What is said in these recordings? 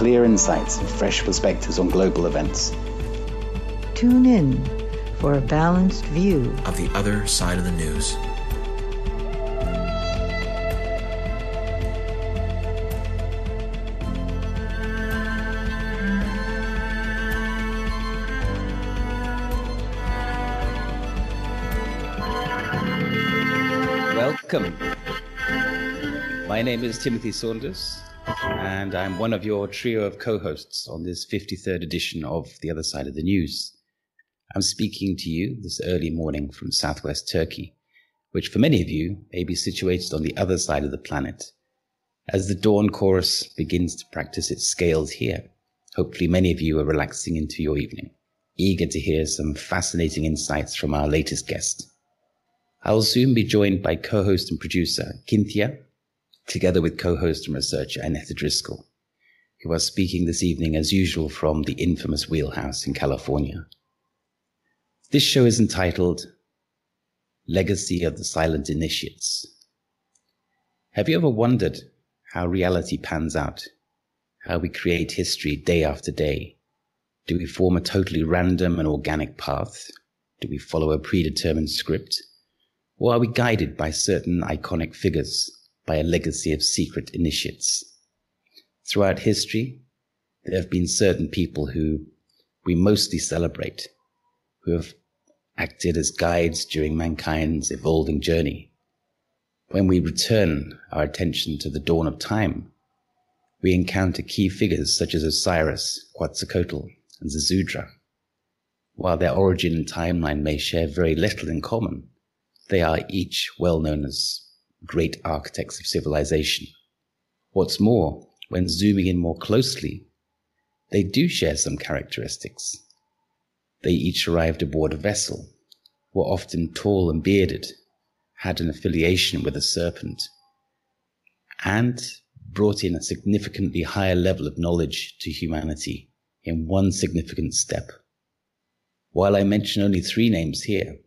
With clear insights and fresh perspectives on global events. Tune in for a balanced view of the other side of the news. Welcome. My name is Timothy Saunders, and I'm one of your trio of co hosts on this 53rd edition of The Other Side of the News. I'm speaking to you this early morning from southwest Turkey, which for many of you may be situated on the other side of the planet. As the dawn chorus begins to practice its scales here, hopefully many of you are relaxing into your evening, eager to hear some fascinating insights from our latest guest. I will soon be joined by co-host and producer Cynthia, together with co-host and researcher Annette Driscoll, who are speaking this evening as usual from the infamous Wheelhouse in California. This show is entitled Legacy of the Silent Initiates. Have you ever wondered how reality pans out? How we create history day after day? Do we form a totally random and organic path? Do we follow a predetermined script? Or are we guided by certain iconic figures, by a legacy of secret initiates? Throughout history, there have been certain people who we mostly celebrate, who have acted as guides during mankind's evolving journey. When we return our attention to the dawn of time, we encounter key figures such as Osiris, Quetzalcoatl, and Ziusudra. While their origin and timeline may share very little in common, they are each well known as great architects of civilization. What's more, when zooming in more closely, they do share some characteristics. They each arrived aboard a vessel, were often tall and bearded, had an affiliation with a serpent, and brought in a significantly higher level of knowledge to humanity in one significant step. While I mention only three names here,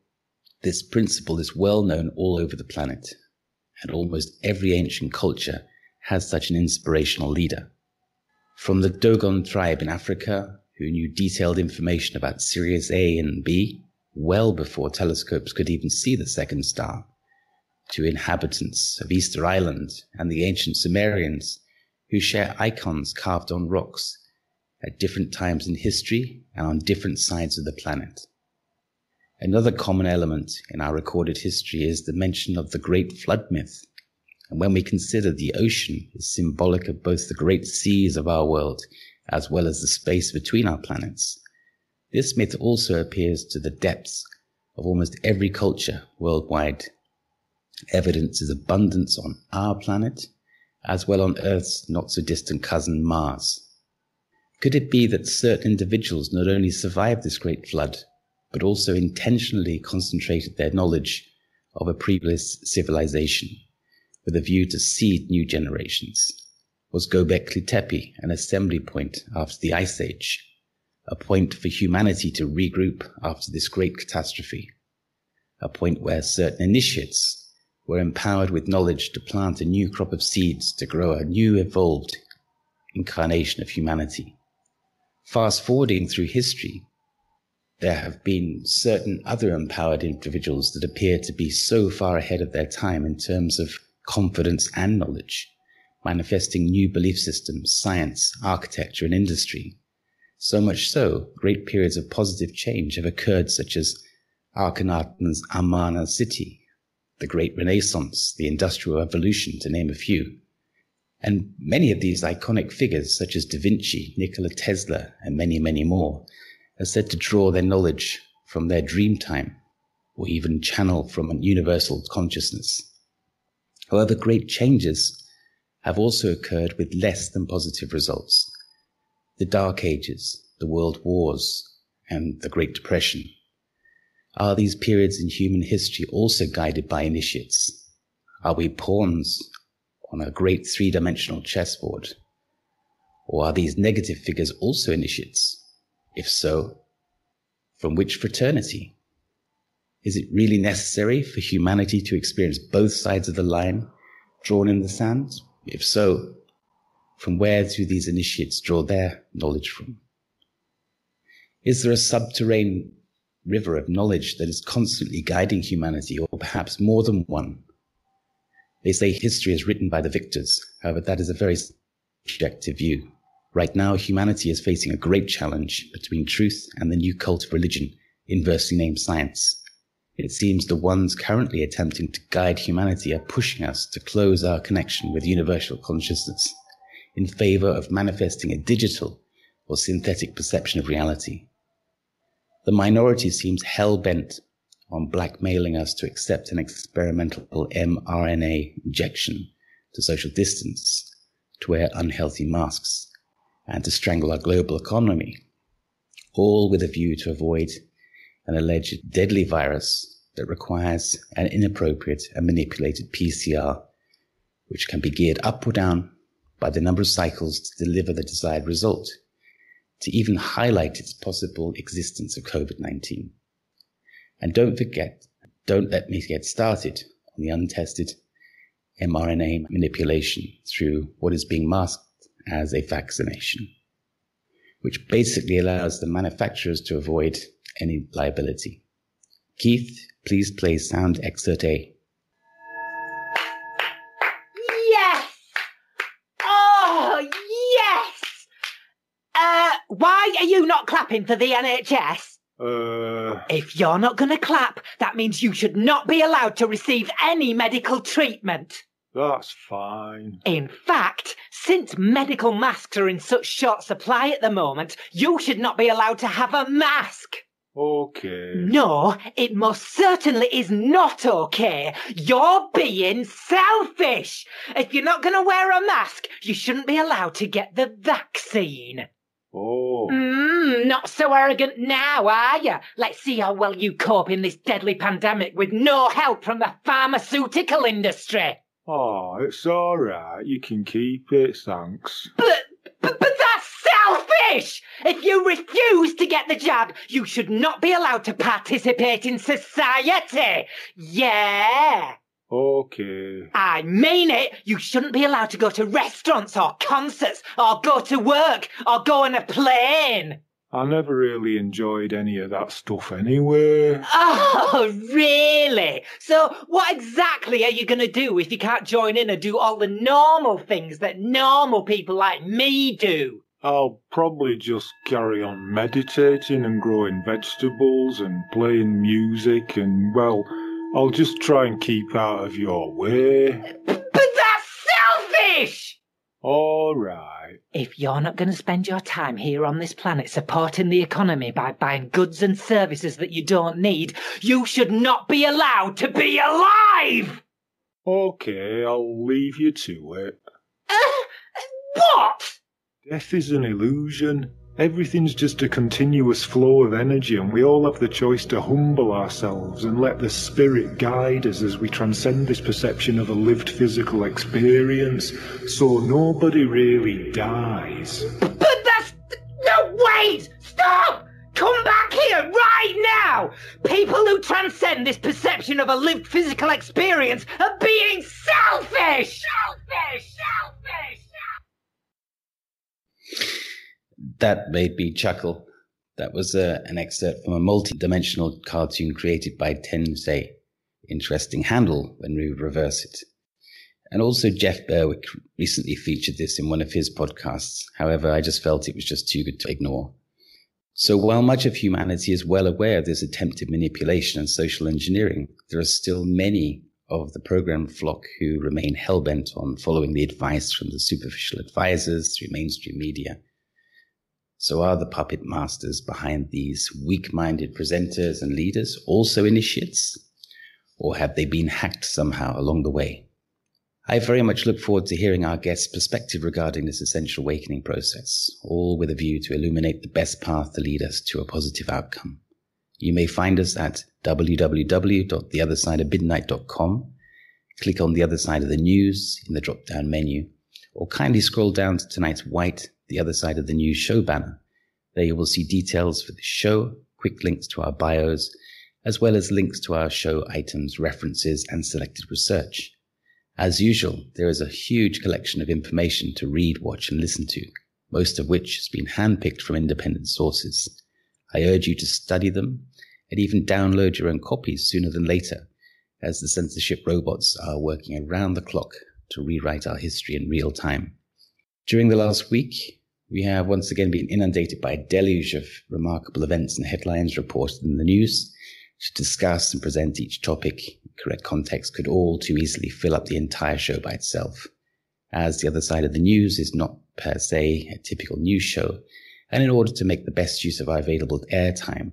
this principle is well known all over the planet, and almost every ancient culture has such an inspirational leader. From the Dogon tribe in Africa, who knew detailed information about Sirius A and B well before telescopes could even see the second star, to inhabitants of Easter Island and the ancient Sumerians, who share icons carved on rocks at different times in history and on different sides of the planet. Another common element in our recorded history is the mention of the Great Flood myth. And when we consider the ocean is symbolic of both the great seas of our world as well as the space between our planets, this myth also appears to the depths of almost every culture worldwide. Evidence is abundance on our planet as well on Earth's not so distant cousin Mars. Could it be that certain individuals not only survived this great flood, but also intentionally concentrated their knowledge of a previous civilization with a view to seed new generations. Was Göbekli Tepe an assembly point after the Ice Age, a point for humanity to regroup after this great catastrophe, a point where certain initiates were empowered with knowledge to plant a new crop of seeds to grow a new evolved incarnation of humanity. Fast forwarding through history, there have been certain other empowered individuals that appear to be so far ahead of their time in terms of confidence and knowledge, manifesting new belief systems, science, architecture, and industry, So much so, great periods of positive change have occurred, such as Akhenaten's Amarna city, the Great Renaissance, the Industrial Revolution, to name a few. And many of these iconic figures, such as Da Vinci, Nikola Tesla, and many, many more, are said to draw their knowledge from their dream time, or even channel from a universal consciousness. However, great changes have also occurred with less than positive results. The Dark Ages, the World Wars, and the Great Depression. Are these periods in human history also guided by initiates? Are we pawns on a great three dimensional chessboard? Or are these negative figures also initiates? If so, from which fraternity? Is it really necessary for humanity to experience both sides of the line drawn in the sand? If so, from where do these initiates draw their knowledge from? Is there a subterranean river of knowledge that is constantly guiding humanity, or perhaps more than one? They say history is written by the victors. However, that is a very subjective view. Right now, humanity is facing a great challenge between truth and the new cult of religion, inversely named science. It seems the ones currently attempting to guide humanity are pushing us to close our connection with universal consciousness in favor of manifesting a digital or synthetic perception of reality. The minority seems hell bent on blackmailing us to accept an experimental mRNA injection to social distance, to wear unhealthy masks, and to strangle our global economy, all with a view to avoid an alleged deadly virus that requires an inappropriate and manipulated PCR, which can be geared up or down by the number of cycles to deliver the desired result, to even highlight its possible existence of COVID 19. And don't forget, don't let me get started on the untested mRNA manipulation through what is being masked as a vaccination, which basically allows the manufacturers to avoid any liability. Keith, please play sound excerpt A. Yes! Oh, yes! Uh, why are you not clapping for the NHS? Uh. If you're not going to clap, that means you should not be allowed to receive any medical treatment. That's fine. In fact, since medical masks are in such short supply at the moment, you should not be allowed to have a mask. Okay. No, it most certainly is not okay. You're being selfish. If you're not going to wear a mask, you shouldn't be allowed to get the vaccine. Oh. Mmm, not so arrogant now, are you? Let's see how well you cope in this deadly pandemic with no help from the pharmaceutical industry. Oh, it's all right. You can keep it, thanks. But, but, but that's selfish! If you refuse to get the jab, you should not be allowed to participate in society. Yeah. Okay. I mean it. You shouldn't be allowed to go to restaurants or concerts or go to work or go on a plane. I never really enjoyed any of that stuff anyway. Oh, really? So, what exactly are you going to do if you can't join in and do all the normal things that normal people like me do? I'll probably just carry on meditating and growing vegetables and playing music and, well, I'll just try and keep out of your way. But that's selfish! All right. If you're not going to spend your time here on this planet supporting the economy by buying goods and services that you don't need, you should not be allowed to be alive! Okay, I'll leave you to it. Uh, what? Death is an illusion. Everything's just a continuous flow of energy, and we all have the choice to humble ourselves and let the spirit guide us as we transcend this perception of a lived physical experience, so nobody really dies. But that's. No, wait! Stop! Come back here right now! People who transcend this perception of a lived physical experience are being selfish! Selfish! Selfish! That made me chuckle. That was uh, an excerpt from a multi-dimensional cartoon created by Tensei. Interesting handle when we reverse it. And also Jeff Berwick recently featured this in one of his podcasts. However, I just felt it was just too good to ignore. So while much of humanity is well aware of this attempted manipulation and social engineering, there are still many of the program flock who remain hell-bent on following the advice from the superficial advisors through mainstream media. So are the puppet masters behind these weak-minded presenters and leaders also initiates? Or have they been hacked somehow along the way? I very much look forward to hearing our guest's perspective regarding this essential awakening process, all with a view to illuminate the best path to lead us to a positive outcome. You may find us at www.theothersideofmidnight.com. Click on the other side of the news in the drop down menu, or kindly scroll down to tonight's white The Other Side of the News show banner. There you will see details for the show, quick links to our bios, as well as links to our show items, references, and selected research. As usual, there is a huge collection of information to read, watch, and listen to, most of which has been handpicked from independent sources. I urge you to study them and even download your own copies sooner than later, as the censorship robots are working around the clock to rewrite our history in real time. During the last week, we have once again been inundated by a deluge of remarkable events and headlines reported in the news. To discuss and present each topic correct context could all too easily fill up the entire show by itself. As the other side of the news is not per se a typical news show, and in order to make the best use of our available airtime,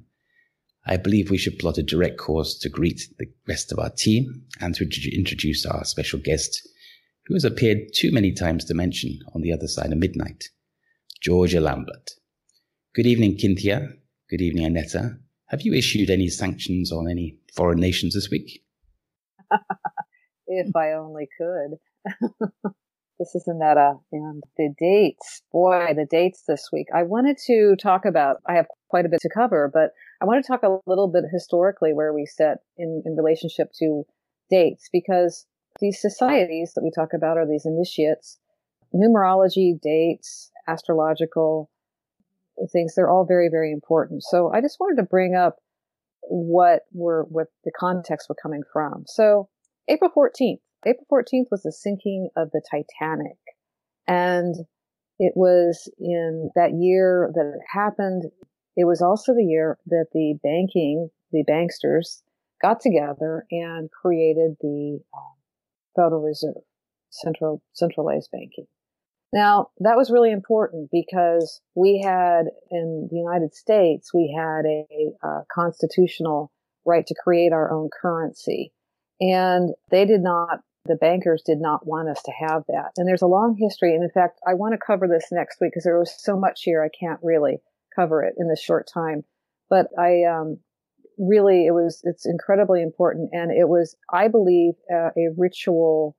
I believe we should plot a direct course to greet the rest of our team and to introduce our special guest, who has appeared too many times to mention on the other side of midnight, Georgia Lambert. Good evening, Cynthia. Good evening, Annetta. Have you issued any sanctions on any foreign nations this week? if I only could. this is Annetta. And the dates, boy, the dates this week. I wanted to talk about, I have quite a bit to cover, but I want to talk a little bit historically where we sit in, in relationship to dates because these societies that we talk about are these initiates, numerology, dates, astrological things, they're all very, very important. So I just wanted to bring up what were what the context were coming from. So April 14th. April 14th was the sinking of the Titanic. And it was in that year that it happened. It was also the year that the banking, the banksters got together and created the uh, Federal Reserve, central, centralized banking. Now, that was really important because we had in the United States, we had a, a, constitutional right to create our own currency. And they did not, the bankers did not want us to have that. And there's a long history. And in fact, I want to cover this next week because there was so much here. I can't really cover it in this short time. But I, um, really, it was, it's incredibly important. And it was, I believe, uh, a ritual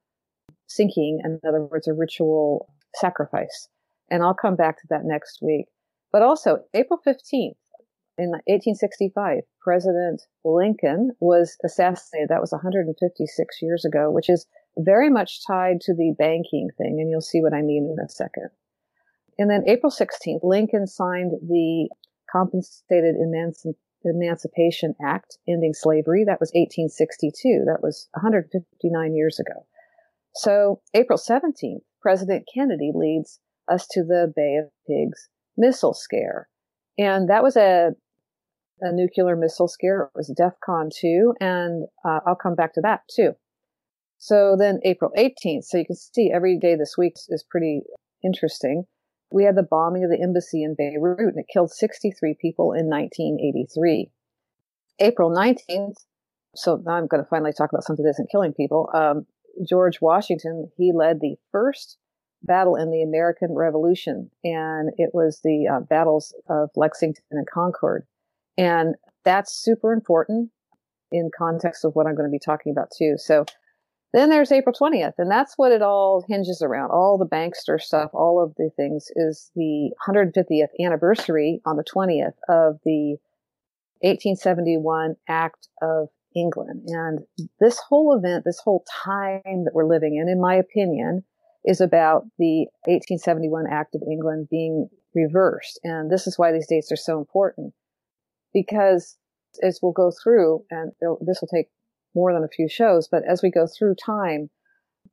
sinking. In other words, a ritual sacrifice. And I'll come back to that next week. But also, April 15th, in 1865, President Lincoln was assassinated. That was 156 years ago, which is very much tied to the banking thing. And you'll see what I mean in a second. And then April 16th, Lincoln signed the Compensated Emanci- Emancipation Act ending slavery. That was 1862. That was 159 years ago. So April 17th, President Kennedy leads us to the Bay of Pigs missile scare. And that was a, a nuclear missile scare. It was DEFCON 2, and uh, I'll come back to that too. So then April 18th, so you can see every day this week is pretty interesting. We had the bombing of the embassy in Beirut, and it killed 63 people in 1983. April 19th, so now I'm going to finally talk about something that isn't killing people. Um, George Washington, he led the first battle in the American Revolution, and it was the uh, battles of Lexington and Concord. And that's super important in context of what I'm going to be talking about too. So then there's April 20th, and that's what it all hinges around. All the bankster stuff, all of the things is the 150th anniversary on the 20th of the 1871 Act of England. And this whole event, this whole time that we're living in, in my opinion, is about the 1871 Act of England being reversed. And this is why these dates are so important because as we'll go through, and this will take more than a few shows, but as we go through time,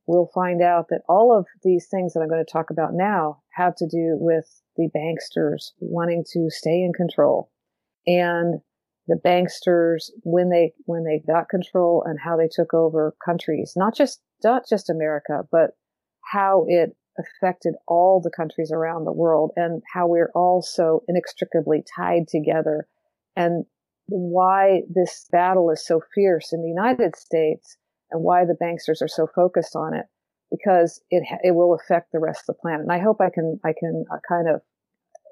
we'll find out that all of these things that I'm going to talk about now have to do with the banksters wanting to stay in control and the banksters when they when they got control and how they took over countries not just not just america but how it affected all the countries around the world and how we're all so inextricably tied together and why this battle is so fierce in the united states and why the banksters are so focused on it because it it will affect the rest of the planet. And i hope i can i can uh, kind of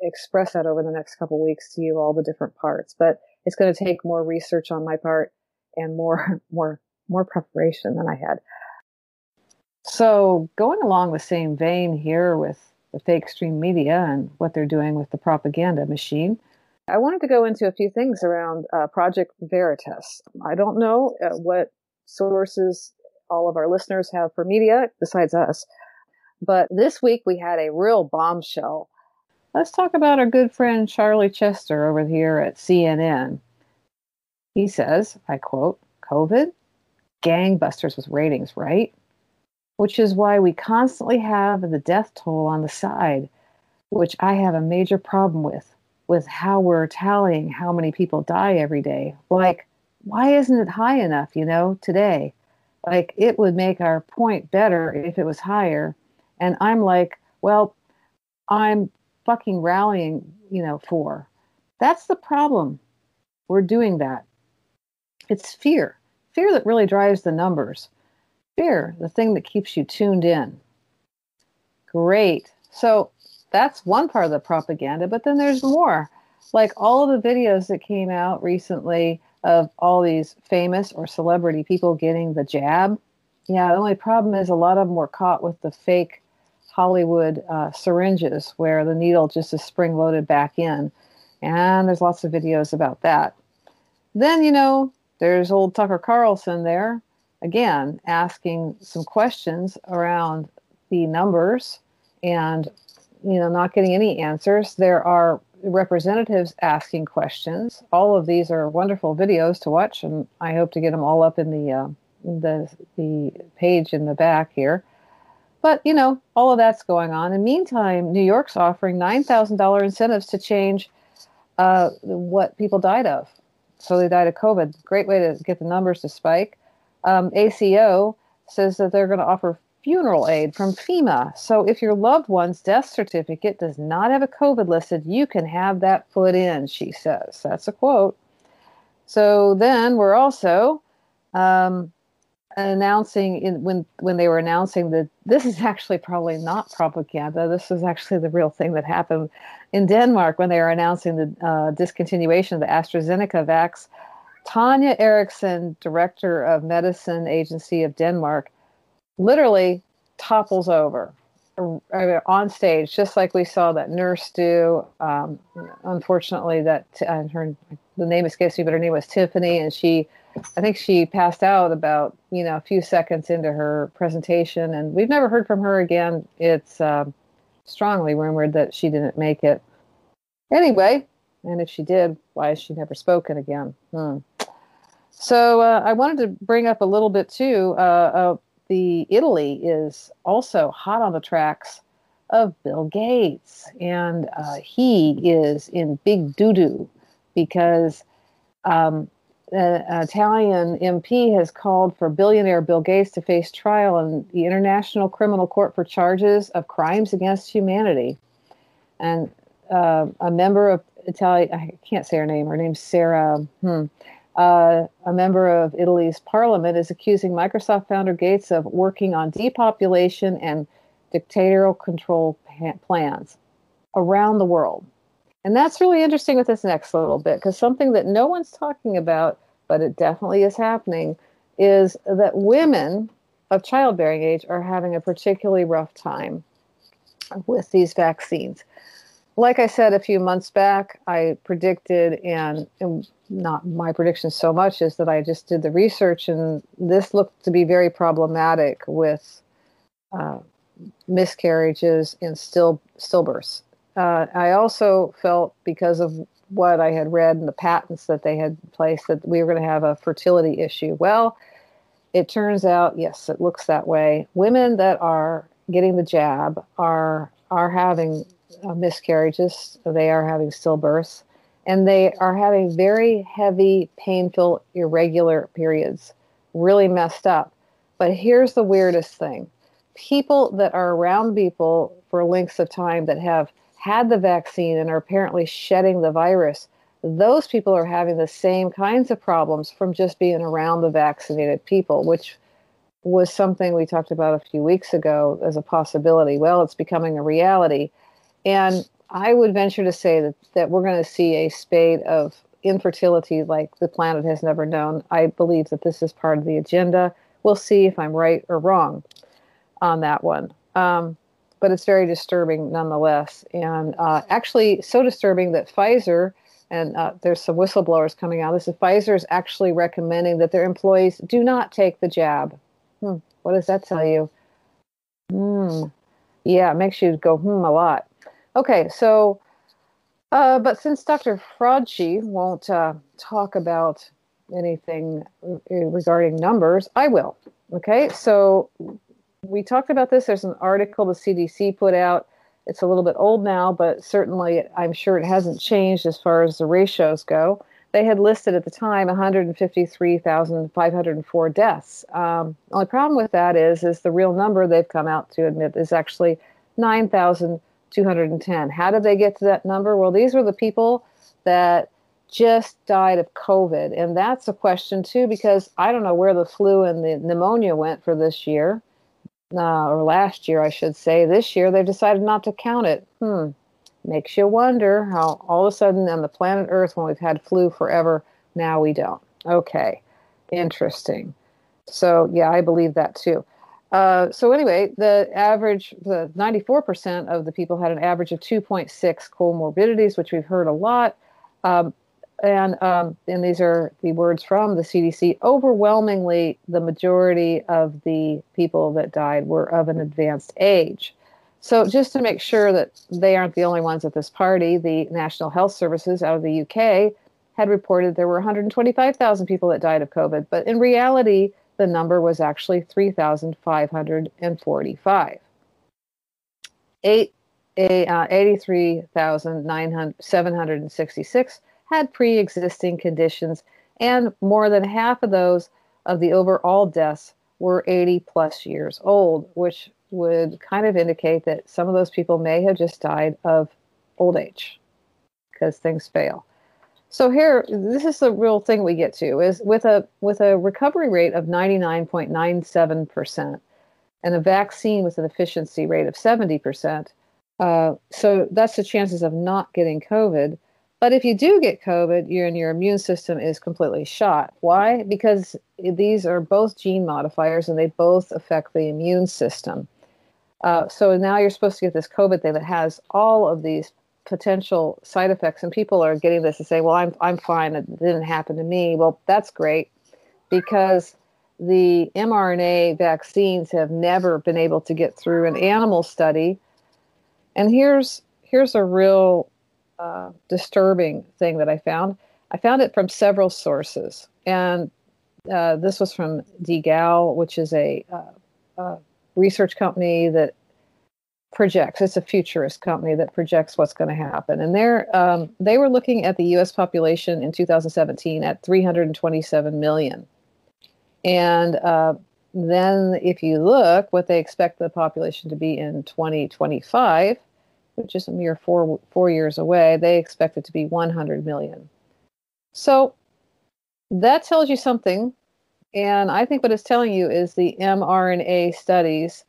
express that over the next couple weeks to you all the different parts. But it's going to take more research on my part and more more more preparation than i had. So going along the same vein here with the fake stream media and what they're doing with the propaganda machine i wanted to go into a few things around uh, project veritas. I don't know uh, what sources all of our listeners have for media besides us but this week we had a real bombshell Let's talk about our good friend Charlie Chester over here at CNN. He says, I quote, COVID? Gangbusters with ratings, right? Which is why we constantly have the death toll on the side, which I have a major problem with, with how we're tallying how many people die every day. Like, why isn't it high enough, you know, today? Like, it would make our point better if it was higher. And I'm like, well, I'm fucking rallying, you know, for. That's the problem. We're doing that. It's fear. Fear that really drives the numbers. Fear, the thing that keeps you tuned in. Great. So that's one part of the propaganda, but then there's more. Like all the videos that came out recently of all these famous or celebrity people getting the jab. Yeah, the only problem is a lot of them were caught with the fake Hollywood uh, syringes where the needle just is spring loaded back in. And there's lots of videos about that. Then, you know, there's old Tucker Carlson there, again, asking some questions around the numbers and, you know, not getting any answers. There are representatives asking questions. All of these are wonderful videos to watch, and I hope to get them all up in the uh, the the page in the back here. But, you know, all of that's going on. In the meantime, New York's offering $9,000 incentives to change uh, what people died of. So they died of COVID. Great way to get the numbers to spike. Um, ACO says that they're going to offer funeral aid from FEMA. So if your loved one's death certificate does not have a COVID listed, you can have that put in, she says. That's a quote. So then we're also um, announcing in, when when they were announcing that this is actually probably not propaganda. This is actually the real thing that happened in Denmark when they were announcing the uh, discontinuation of the AstraZeneca vax. Tanja Erichsen, director of medicine agency of Denmark, literally topples over uh, on stage, just like we saw that nurse do. Um, unfortunately, that uh, her the name escapes me, but her name was Tiffany, and she I think she passed out about you know a few seconds into her presentation, and we've never heard from her again. It's uh, strongly rumored that she didn't make it. Anyway, and if she did, why has she never spoken again? Hmm. So uh, I wanted to bring up a little bit too. Uh, the Italy is also hot on the tracks of Bill Gates, and uh, he is in big doo doo because. Um, an Italian MP has called for billionaire Bill Gates to face trial in the International Criminal Court for charges of crimes against humanity. And uh, a member of Italy, I can't say her name, her name's Sarah, hmm, uh, a member of Italy's parliament is accusing Microsoft founder Gates of working on depopulation and dictatorial control plans around the world. And that's really interesting with this next little bit because something that no one's talking about, but it definitely is happening, is that women of childbearing age are having a particularly rough time with these vaccines. Like I said a few months back, I predicted, and, and not my prediction so much is that I just did the research, and this looked to be very problematic with uh, miscarriages and still stillbirths uh, I also felt because of what I had read in the patents that they had placed that we were going to have a fertility issue. Well, it turns out, yes, it looks that way. Women that are getting the jab are are having uh, miscarriages. They are having stillbirths, and they are having very heavy, painful, irregular periods. Really messed up. But here's the weirdest thing: people that are around people for lengths of time that have had the vaccine and are apparently shedding the virus those people are having the same kinds of problems from just being around the vaccinated people, which was something we talked about a few weeks ago as a possibility. Well, it's becoming a reality. And I would venture to say that, that we're going to see a spate of infertility like the planet has never known. I believe that this is part of the agenda. We'll see if I'm right or wrong on that one. Um, but it's very disturbing nonetheless. And uh, actually, so disturbing that Pfizer and uh, there's some whistleblowers coming out. This is Pfizer is actually recommending that their employees do not take the jab. Hmm, what does that tell you? Hmm. Yeah, it makes you go hmm a lot. Okay, so, uh, but since Dr. Fraudchi won't uh, talk about anything regarding numbers, I will. Okay, so we talked about this. There's an article the CDC put out it's a little bit old now, but certainly I'm sure it hasn't changed as far as the ratios go. They had listed at the time 153,504 deaths. Um, only problem with that is, is the real number they've come out to admit is actually 9,210. How did they get to that number? Well, these were the people that just died of COVID, and that's a question too because I don't know where the flu and the pneumonia went for this year uh, or last year, I should say. This year, they've decided not to count it. Hmm. Makes you wonder how all of a sudden on the planet Earth, when we've had flu forever, now we don't. Okay. Interesting. So, yeah, I believe that too. Uh, so, anyway, the average, the 94% of the people had an average of 2.6 comorbidities, which we've heard a lot. Um, and um, and these are the words from the CDC. Overwhelmingly, the majority of the people that died were of an advanced age. So, just to make sure that they aren't the only ones at this party, the National Health Services out of the UK had reported there were 125,000 people that died of COVID, but in reality, the number was actually 3,545. Eight, uh, 83,766 had pre existing conditions, and more than half of those of the overall deaths were 80 plus years old, which would kind of indicate that some of those people may have just died of old age because things fail. So here, this is the real thing we get to is with a with a recovery rate of 99.97 percent and a vaccine with an efficiency rate of 70 percent. Uh, so that's the chances of not getting COVID. But if you do get COVID, your and your immune system is completely shot. Why? Because these are both gene modifiers, and they both affect the immune system. Uh, so now you're supposed to get this COVID thing that has all of these potential side effects, and people are getting this and say, "Well, I'm I'm fine. It didn't happen to me." Well, that's great because the mRNA vaccines have never been able to get through an animal study. And here's here's a real uh, disturbing thing that I found. I found it from several sources, and uh, this was from Deagel, which is a, uh, a, research company that projects. It's a futurist company that projects what's going to happen, and they're um, they were looking at the U.S. population in 2017 at 327 million, and uh, then if you look what they expect the population to be in 2025 which is a mere four four years away, they expect it to be 100 million. So that tells you something, and I think what it's telling you is the mRNA studies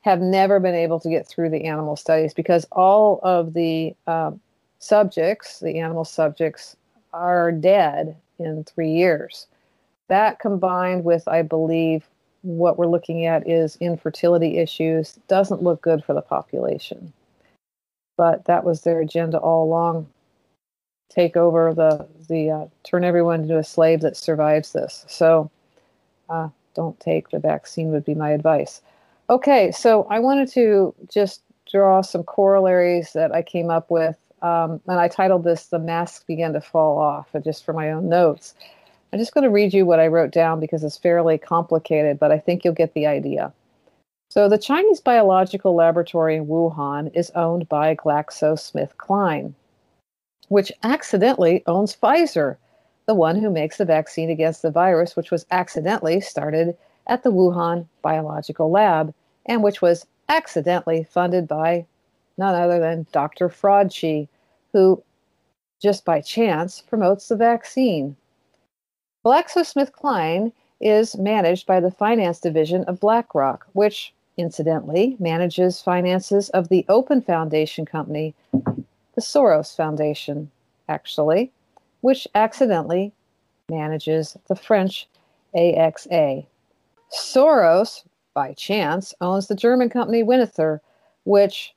have never been able to get through the animal studies because all of the uh, subjects, the animal subjects, are dead in three years. That combined with, I believe, what we're looking at is infertility issues doesn't look good for the population but that was their agenda all along. Take over the the uh, turn everyone into a slave that survives this. So uh, don't take the vaccine would be my advice. Okay so i wanted to just draw some corollaries that i came up with um, and i titled this the mask began to fall off just for my own notes. I'm just going to read you what I wrote down because it's fairly complicated, but I think you'll get the idea. So, the Chinese biological laboratory in Wuhan is owned by GlaxoSmithKline, which accidentally owns Pfizer, the one who makes the vaccine against the virus, which was accidentally started at the Wuhan Biological Lab and which was accidentally funded by none other than Dr. Fraudchi, who just by chance promotes the vaccine. GlaxoSmithKline is managed by the finance division of BlackRock, which incidentally manages finances of the Open Foundation company, the Soros Foundation, actually, which accidentally manages the French AXA. Soros, by chance, owns the German company Winterthur, which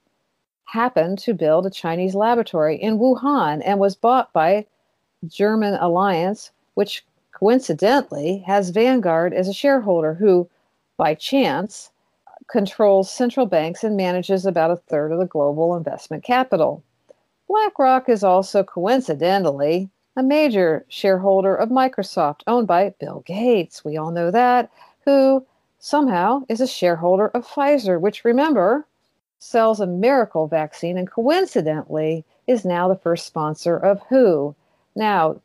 happened to build a Chinese laboratory in Wuhan and was bought by German Allianz, which coincidentally has Vanguard as a shareholder, who, by chance, controls central banks and manages about a third of the global investment capital. BlackRock is also coincidentally a major shareholder of Microsoft, owned by Bill Gates. We all know that, who somehow is a shareholder of Pfizer, which remember sells a miracle vaccine and coincidentally is now the first sponsor of WHO. Now,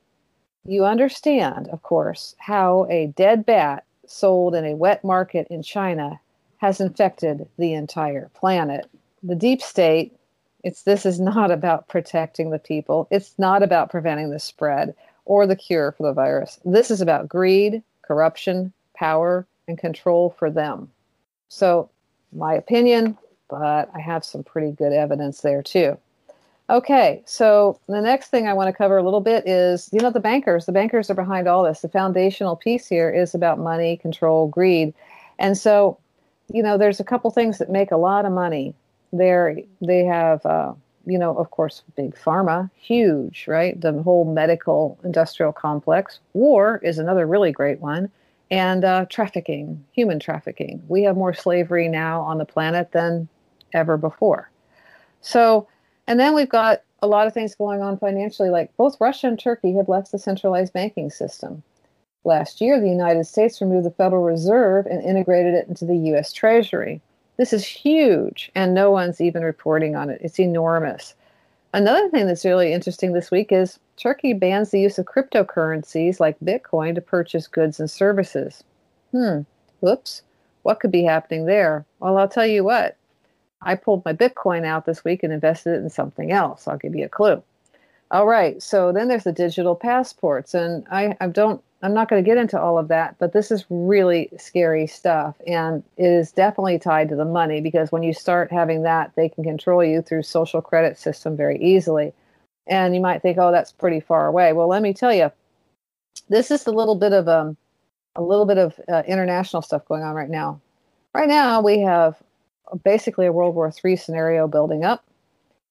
you understand, of course, how a dead bat sold in a wet market in China has infected the entire planet. The deep state, it's this is not about protecting the people. It's not about preventing the spread or the cure for the virus. This is about greed, corruption, power, and control for them. So, my opinion, but I have some pretty good evidence there too. Okay, so the next thing I want to cover a little bit is you know, the bankers. The bankers are behind all this. The foundational piece here is about money, control, greed. And so, you know, there's a couple things that make a lot of money. There, they have, uh, you know, of course, big pharma, huge, right? The whole medical industrial complex. War is another really great one and uh, trafficking, human trafficking. We have more slavery now on the planet than ever before. So, and then we've got a lot of things going on financially, like both Russia and Turkey have left the centralized banking system. Last year, the United States removed the Federal Reserve and integrated it into the U.S. Treasury. This is huge, and no one's even reporting on it. It's enormous. Another thing that's really interesting this week is Turkey bans the use of cryptocurrencies like Bitcoin to purchase goods and services. Hmm, whoops. What could be happening there? Well, I'll tell you what. I pulled my Bitcoin out this week and invested it in something else. I'll give you a clue. All right, so then there's the digital passports, and I, I don't I'm not going to get into all of that, but this is really scary stuff. And it is definitely tied to the money because when you start having that, they can control you through social credit system very easily. And you might think, oh, that's pretty far away. Well, let me tell you, this is a little bit of um, a little bit of uh, international stuff going on right now. Right now, we have basically a World War III scenario building up.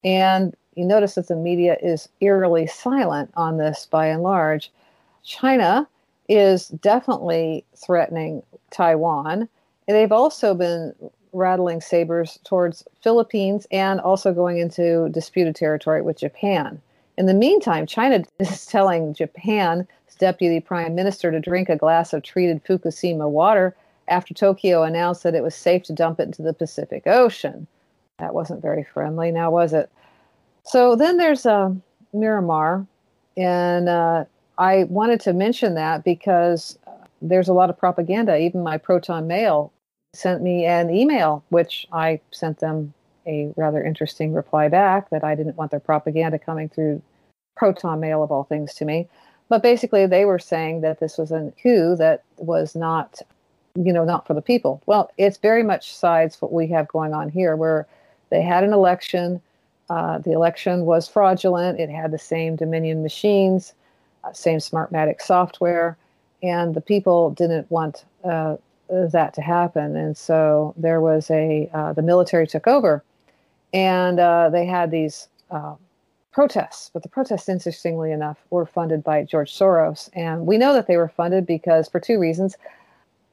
And you notice that the media is eerily silent on this by and large. China is definitely threatening Taiwan. And they've also been rattling sabers towards Philippines and also going into disputed territory with Japan. In the meantime, China is telling Japan's deputy prime minister to drink a glass of treated Fukushima water after Tokyo announced that it was safe to dump it into the Pacific Ocean. That wasn't very friendly, now was it? So then there's uh, Myanmar, and uh, I wanted to mention that because uh, there's a lot of propaganda. Even my Proton Mail sent me an email, which I sent them a rather interesting reply back that I didn't want their propaganda coming through Proton Mail, of all things, to me. But basically, they were saying that this was a coup that was not, you know, not for the people. Well, it's very much sides what we have going on here, where they had an election. Uh, the election was fraudulent. It had the same Dominion machines uh, same Smartmatic software, and the people didn't want uh, that to happen. And so there was a uh, the military took over, and uh, they had these uh, protests. But the protests, interestingly enough, were funded by George Soros, and we know that they were funded because for two reasons.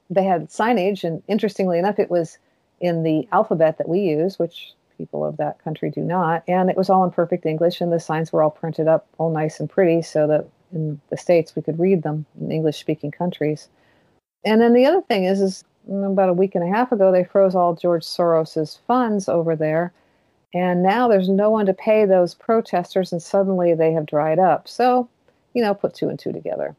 They had signage, and interestingly enough, it was in the alphabet that we use, which people of that country do not. And it was all in perfect English, and the signs were all printed up all nice and pretty so that in the states we could read them in English speaking countries. And then the other thing is, is about a week and a half ago they froze all George Soros's funds over there, and now there's no one to pay those protesters, and suddenly they have dried up. So, you know, put two and two together.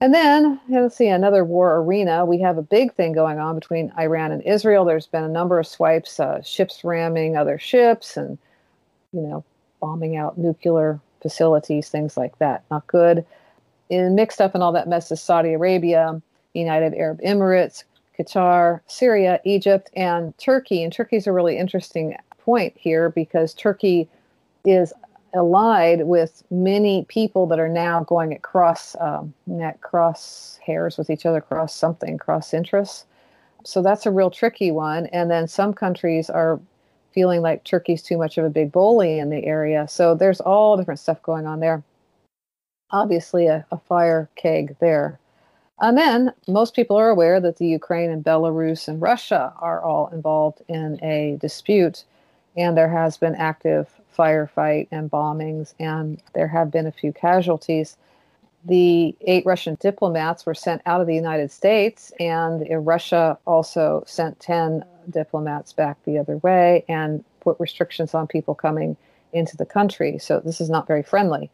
And then, let's see, another war arena. We have a big thing going on between Iran and Israel. There's been a number of swipes, uh, ships ramming other ships, and you know, bombing out nuclear facilities, things like that. Not good. And mixed up in all that mess is Saudi Arabia, United Arab Emirates, Qatar, Syria, Egypt, and Turkey. And Turkey's a really interesting point here because Turkey is allied with many people that are now going at cross um, cross hairs with each other, cross something, cross interests. So that's a real tricky one. And then some countries are feeling like Turkey's too much of a big bully in the area. So there's all different stuff going on there. Obviously, a, a fire keg there. And then most people are aware that the Ukraine and Belarus and Russia are all involved in a dispute, and there has been active firefight and bombings, and there have been a few casualties. The eight Russian diplomats were sent out of the United States, and Russia also sent 10 diplomats back the other way and put restrictions on people coming into the country. So this is not very friendly.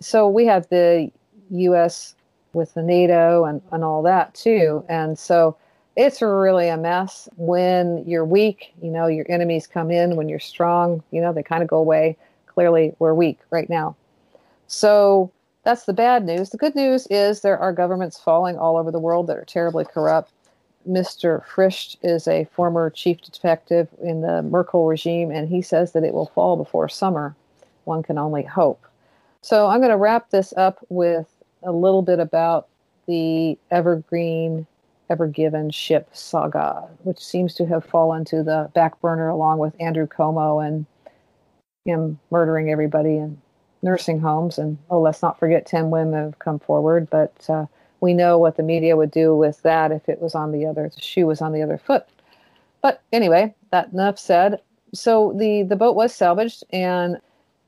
So we have the U.S. with the NATO and, and all that too. And so it's really a mess when you're weak. You know, your enemies come in. When you're strong, you know, they kind of go away. Clearly, we're weak right now. So that's the bad news. The good news is there are governments falling all over the world that are terribly corrupt. Mr. Frisch is a former chief detective in the Merkel regime, and he says that it will fall before summer. One can only hope. So I'm going to wrap this up with a little bit about the Evergreen Ever Given ship saga, which seems to have fallen to the back burner along with Andrew Cuomo and him murdering everybody in nursing homes. And oh, let's not forget 10 women have come forward, but uh, we know what the media would do with that if it was on the other, the shoe was on the other foot. But anyway, that enough said. So the, the boat was salvaged, and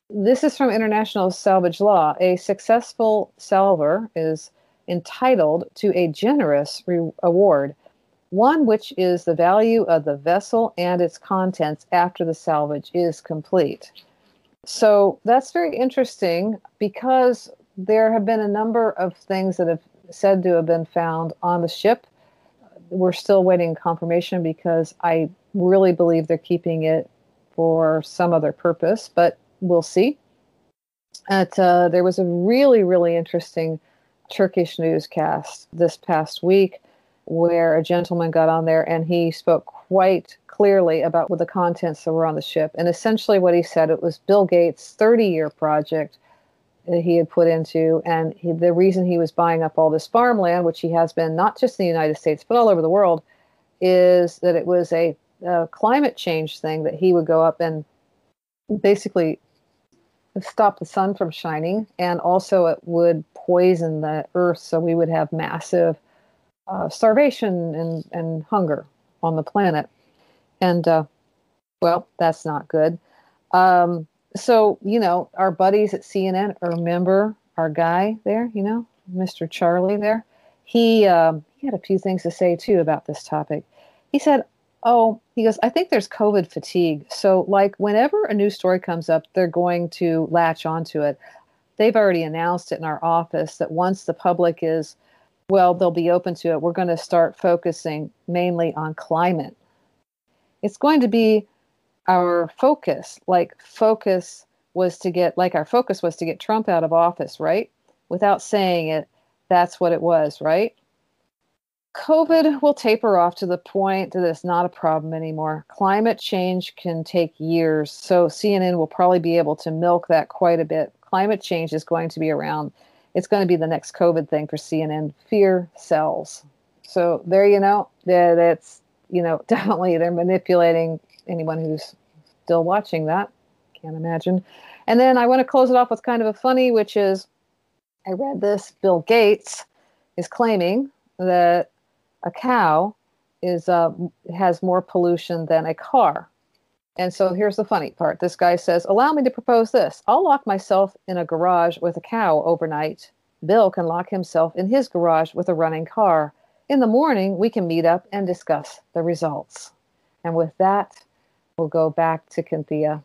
this is from international salvage law. A successful salver is entitled to a generous re- award, one which is the value of the vessel and its contents after the salvage is complete. So that's very interesting because there have been a number of things that have said to have been found on the ship. We're still waiting confirmation because I really believe they're keeping it for some other purpose, but we'll see. At, uh, there was a really, really interesting Turkish newscast this past week where a gentleman got on there and he spoke quite clearly about what the contents that were on the ship. And essentially, what he said it was Bill Gates' 30 year project that he had put into. And he, the reason he was buying up all this farmland, which he has been not just in the United States, but all over the world, is that it was a, a climate change thing that he would go up and basically stop the sun from shining. And also, it would poison the earth, so we would have massive uh, starvation and, and hunger on the planet. And, uh, well, that's not good. Um, so, you know, our buddies at CNN, remember our guy there, you know, Mr. Charlie there? He, um, he had a few things to say too about this topic. He said, Oh, he goes, I think there's COVID fatigue. So, like, whenever a new story comes up, they're going to latch onto it they've already announced it in our office that once the public is, well, they'll be open to it, we're going to start focusing mainly on climate. It's going to be our focus, like focus was to get, like our focus was to get Trump out of office, right? Without saying it, that's what it was, right? COVID will taper off to the point that it's not a problem anymore. Climate change can take years, so CNN will probably be able to milk that quite a bit climate change is going to be around. It's going to be the next COVID thing for CNN. Fear sells. So there you know that it's you know definitely they're manipulating anyone who's still watching that. Can't imagine. And then I want to close it off with kind of a funny, which is I read this. Bill Gates is claiming that a cow is uh, has more pollution than a car. And so here's the funny part. This guy says, Allow me to propose this. I'll lock myself in a garage with a cow overnight. Bill can lock himself in his garage with a running car. In the morning, we can meet up and discuss the results. And with that, we'll go back to Cynthia.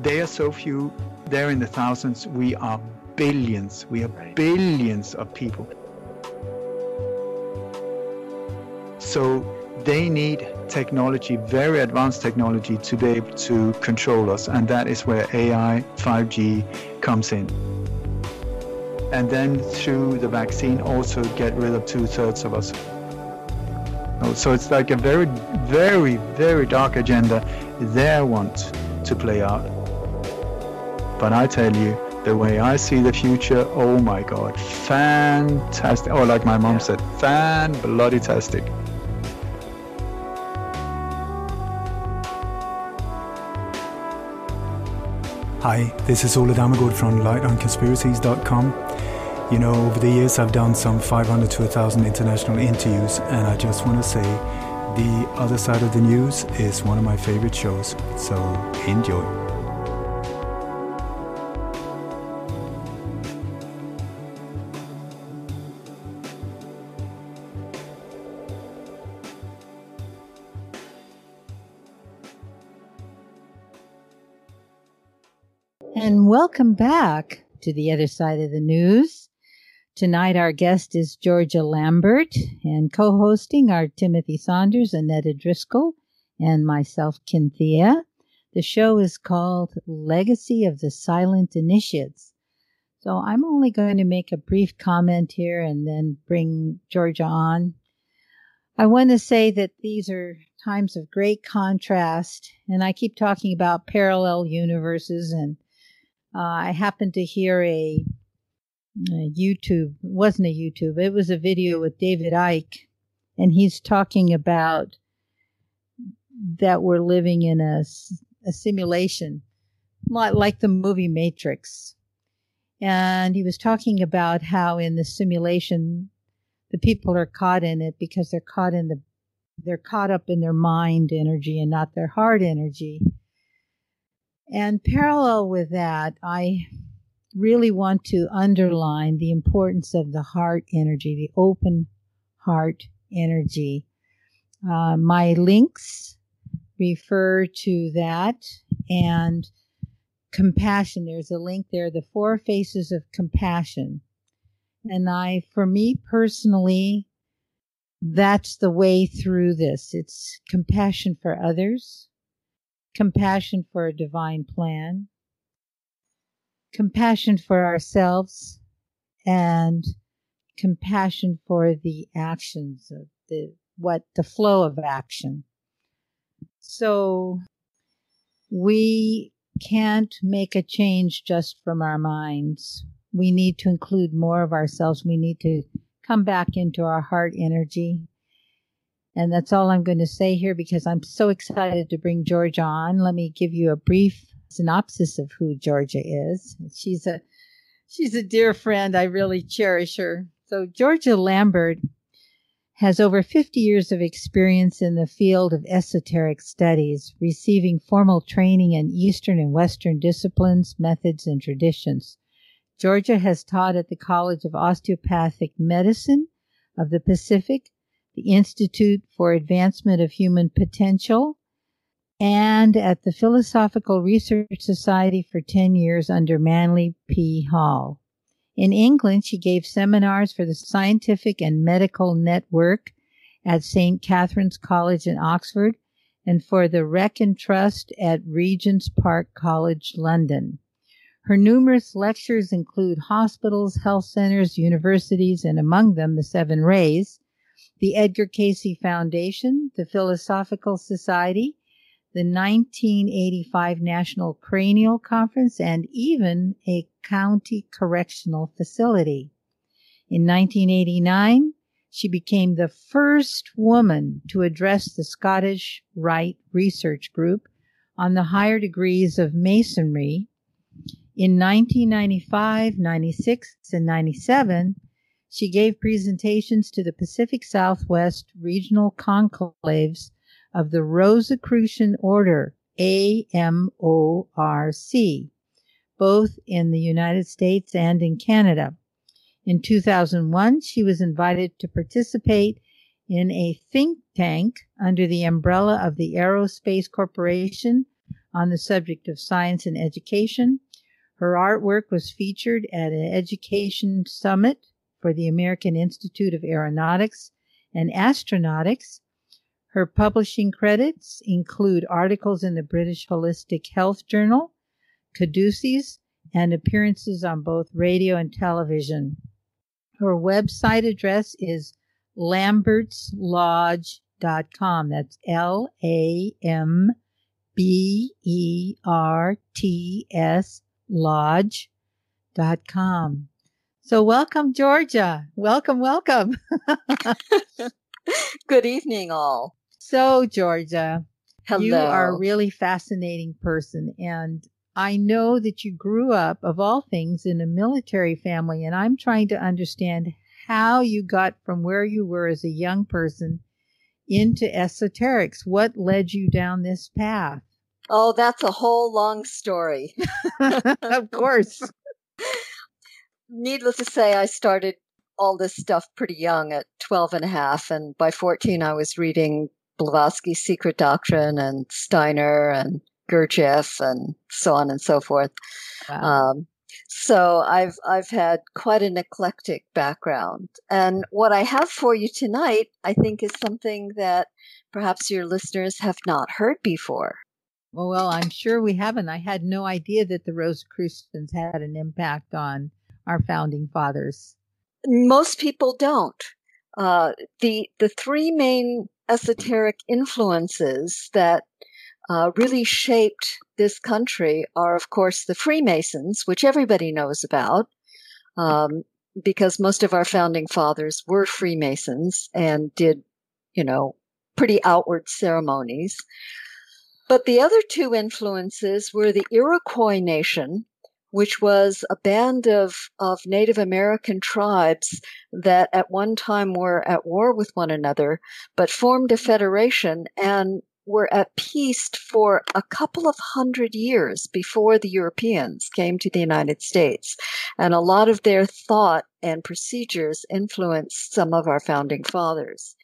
They are so few, they're in the thousands. We are billions. We are billions of people. So they need technology, very advanced technology, to be able to control us. And that is where AI, 5G comes in. And then through the vaccine, also get rid of two thirds of us. So it's like a very, very, very dark agenda they want to play out. But I tell you, the way I see the future, oh my God, fantastic. Or oh, like my mom said, fan bloody tastic. Hi, this is Ole Dammegård from lightonconspiracies.com. You know, over the years I've done some 500 to 1,000 international interviews, and I just want to say the other side of the news is one of my favorite shows, so enjoy. Welcome back to the other side of the news. Tonight, our guest is Georgia Lambert, and co hosting are Timothy Saunders, Annetta Driscoll, and myself, Kinthea. The show is called Legacy of the Silent Initiates. So I'm only going to make a brief comment here and then bring Georgia on. I want to say that these are times of great contrast, and I keep talking about parallel universes and uh, I happened to hear a, a YouTube, wasn't a YouTube, it was a video with David Icke, and he's talking about that we're living in a, a simulation, like the movie Matrix. And he was talking about how in the simulation, the people are caught in it because they're caught in the, they're caught up in their mind energy and not their heart energy. And parallel with that, I really want to underline the importance of the heart energy, the open heart energy. Uh, my links refer to that and compassion. There's a link there, the four faces of compassion. And I, for me personally, that's the way through this. It's compassion for others, compassion for a divine plan, compassion for ourselves, and compassion for the actions of the what the flow of action. So we can't make a change just from our minds. We need to include more of ourselves. We need to come back into our heart energy and that's all I'm going to say here because I'm so excited to bring Georgia on. Let me give you a brief synopsis of who Georgia is. She's a she's a dear friend. I really cherish her. So Georgia Lambert has over 50 years of experience in the field of esoteric studies, receiving formal training in Eastern and Western disciplines, methods, and traditions. Georgia has taught at the College of Osteopathic Medicine of the Pacific, the Institute for Advancement of Human Potential, and at the Philosophical Research Society for 10 years under Manly P. Hall. In England, she gave seminars for the Scientific and Medical Network at St. Catherine's College in Oxford and for the Wrekin Trust at Regent's Park College, London. Her numerous lectures include hospitals, health centers, universities, and among them the Seven Rays, the Edgar Cayce Foundation, the Philosophical Society, the 1985 National Cranial Conference, and even a county correctional facility. In 1989, she became the first woman to address the Scottish Rite Research Group on the higher degrees of Masonry. In 1995, 96, and 97, She gave presentations to the Pacific Southwest regional conclaves of the Rosicrucian Order, AMORC, both in the United States and in Canada. In 2001, she was invited to participate in a think tank under the umbrella of the Aerospace Corporation on the subject of science and education. Her artwork was featured at an education summit for the American Institute of Aeronautics and Astronautics. Her publishing credits include articles in the British Holistic Health Journal, Caduceus, and appearances on both radio and television. Her website address is lambertslodge.com. That's L A M B E R T S lodge.com. So welcome, Georgia. Welcome, welcome. Good evening, all. So, Georgia, Hello. you are a really fascinating person. And I know that you grew up, of all things, in a military family. And I'm trying to understand how you got from where you were as a young person into esoterics. What led you down this path? Oh, that's a whole long story. of course. Needless to say, I started all this stuff pretty young at 12 and a half. And by 14, I was reading Blavatsky's Secret Doctrine and Steiner and Gurdjieff and so on and so forth. Wow. Um, so I've I've had quite an eclectic background, and what I have for you tonight, I think, is something that perhaps your listeners have not heard before. Well, well, I'm sure we haven't. I had no idea that the Rosicrucians had an impact on our founding fathers. Most people don't. Uh, the the three main esoteric influences that uh, really shaped this country are, of course, the Freemasons, which everybody knows about, um, because most of our founding fathers were Freemasons and did, you know, pretty outward ceremonies. But the other two influences were the Iroquois Nation, which was a band of, of Native American tribes that at one time were at war with one another, but formed a federation and were at peace for a couple of hundred years before the Europeans came to the United States. And a lot of their thought and procedures influenced some of our founding fathers.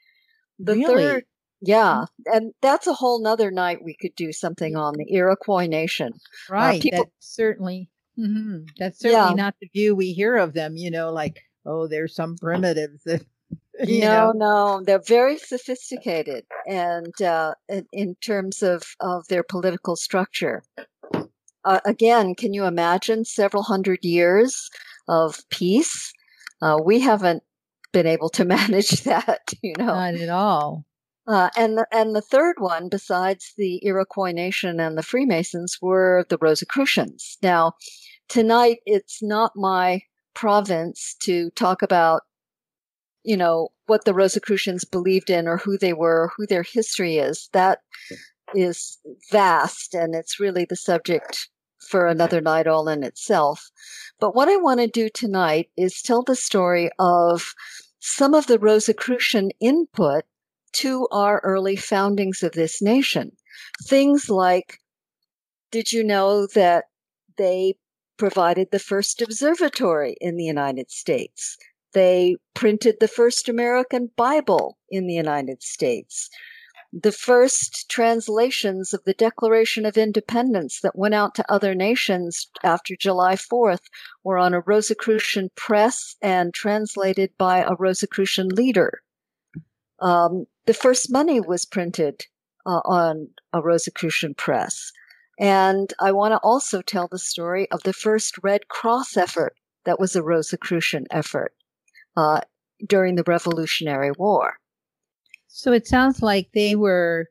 The Really? third, yeah, mm. and that's a whole nother night we could do something on the Iroquois Nation. Uh, right. people- that's certainly mhm, that's certainly Yeah. not the view we hear of them. You know, like oh, there's some primitives that. You no, know. no, they're very sophisticated, and uh, in, in terms of of their political structure. Uh, again, can you imagine several hundred years of peace? Uh, we haven't been able to manage that, you know. Not at all. Uh, and the, and the third one, besides the Iroquois Nation and the Freemasons, were the Rosicrucians. Now, tonight it's not my province to talk about, you know, what the Rosicrucians believed in or who they were, who their history is. That is vast, and it's really the subject for another night all in itself. But what I want to do tonight is tell the story of some of the Rosicrucian input to our early foundings of this nation. Things like, did you know that they provided the first observatory in the United States? They printed the first American Bible in the United States. The first translations of the Declaration of Independence that went out to other nations after July 4th were on a Rosicrucian press and translated by a Rosicrucian leader. Um, the first money was printed uh, on a Rosicrucian press. And I want to also tell the story of the first Red Cross effort that was a Rosicrucian effort uh, during the Revolutionary War. So it sounds like they were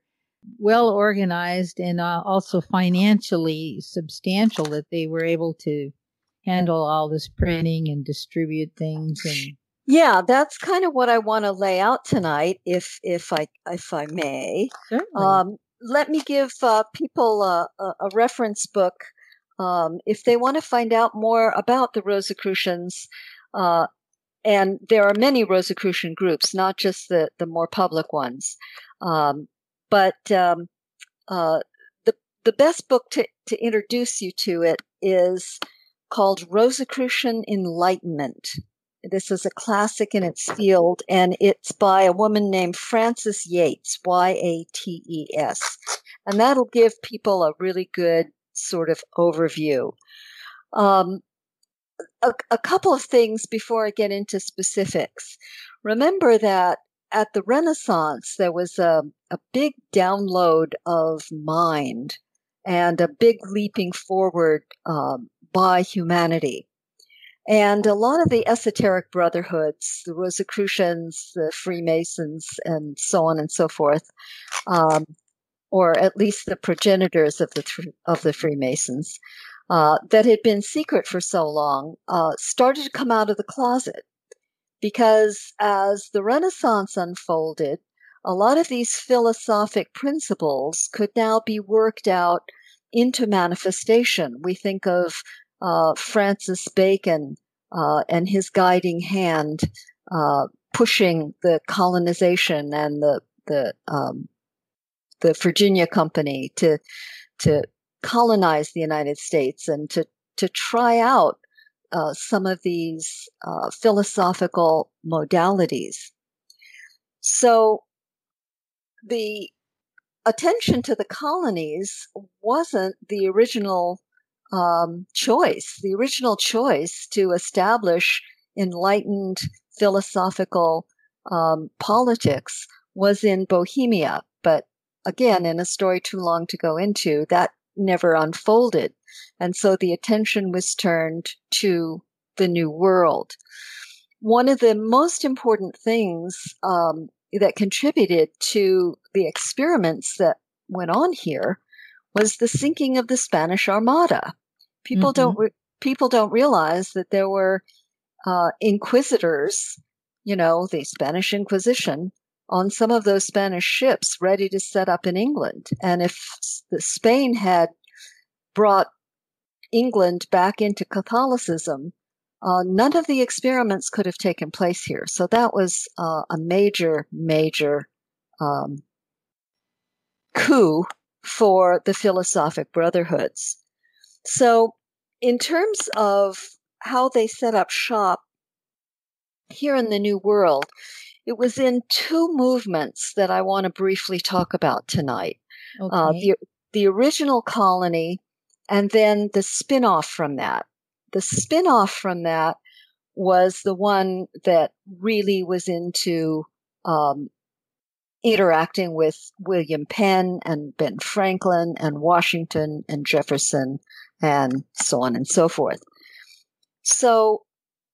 well organized and uh, also financially substantial that they were able to handle all this printing and distribute things and Yeah, that's kind of what I want to lay out tonight, if if I if I may. certainly. Um, let me give uh, people a, a, reference book um, if they want to find out more about the Rosicrucians uh, and there are many Rosicrucian groups, not just the, the more public ones. Um, but um, uh, the the best book to, to introduce you to it is called Rosicrucian Enlightenment. This is a classic in its field, and it's by a woman named Frances Yates, Y A T E S. And that'll give people a really good sort of overview. Um, a, a couple of things before I get into specifics. Remember that at the Renaissance, there was a, a big download of mind and a big leaping forward um, by humanity. And a lot of the esoteric brotherhoods, the Rosicrucians, the Freemasons, and so on and so forth, um, or at least the progenitors of the of the Freemasons, uh, that had been secret for so long, uh, started to come out of the closet because as the Renaissance unfolded, a lot of these philosophic principles could now be worked out into manifestation. We think of uh, Francis Bacon uh, and his guiding hand uh, pushing the colonization and the the um, the Virginia Company to to colonize the United States and to to try out uh, some of these uh, philosophical modalities. So the attention to the colonies wasn't the original um, choice. The original choice to establish enlightened philosophical um, politics was in Bohemia. But again, in a story too long to go into, that never unfolded. And so the attention was turned to the new world. One of the most important things um, that contributed to the experiments that went on here was the sinking of the Spanish Armada. People mm-hmm. don't re- people don't realize that there were uh, inquisitors, you know, the Spanish Inquisition, on some of those Spanish ships ready to set up in England. And if the Spain had brought England back into Catholicism, uh, none of the experiments could have taken place here. So that was uh, a major, major um, coup for the philosophic brotherhoods. So, in terms of how they set up shop here in the New World, it was in two movements that I want to briefly talk about tonight. Uh, okay. Uh, the, the original colony and then the spin-off from that. The spin-off from that was the one that really was into um, interacting with William Penn and Ben Franklin and Washington and Jefferson and so on and so forth. So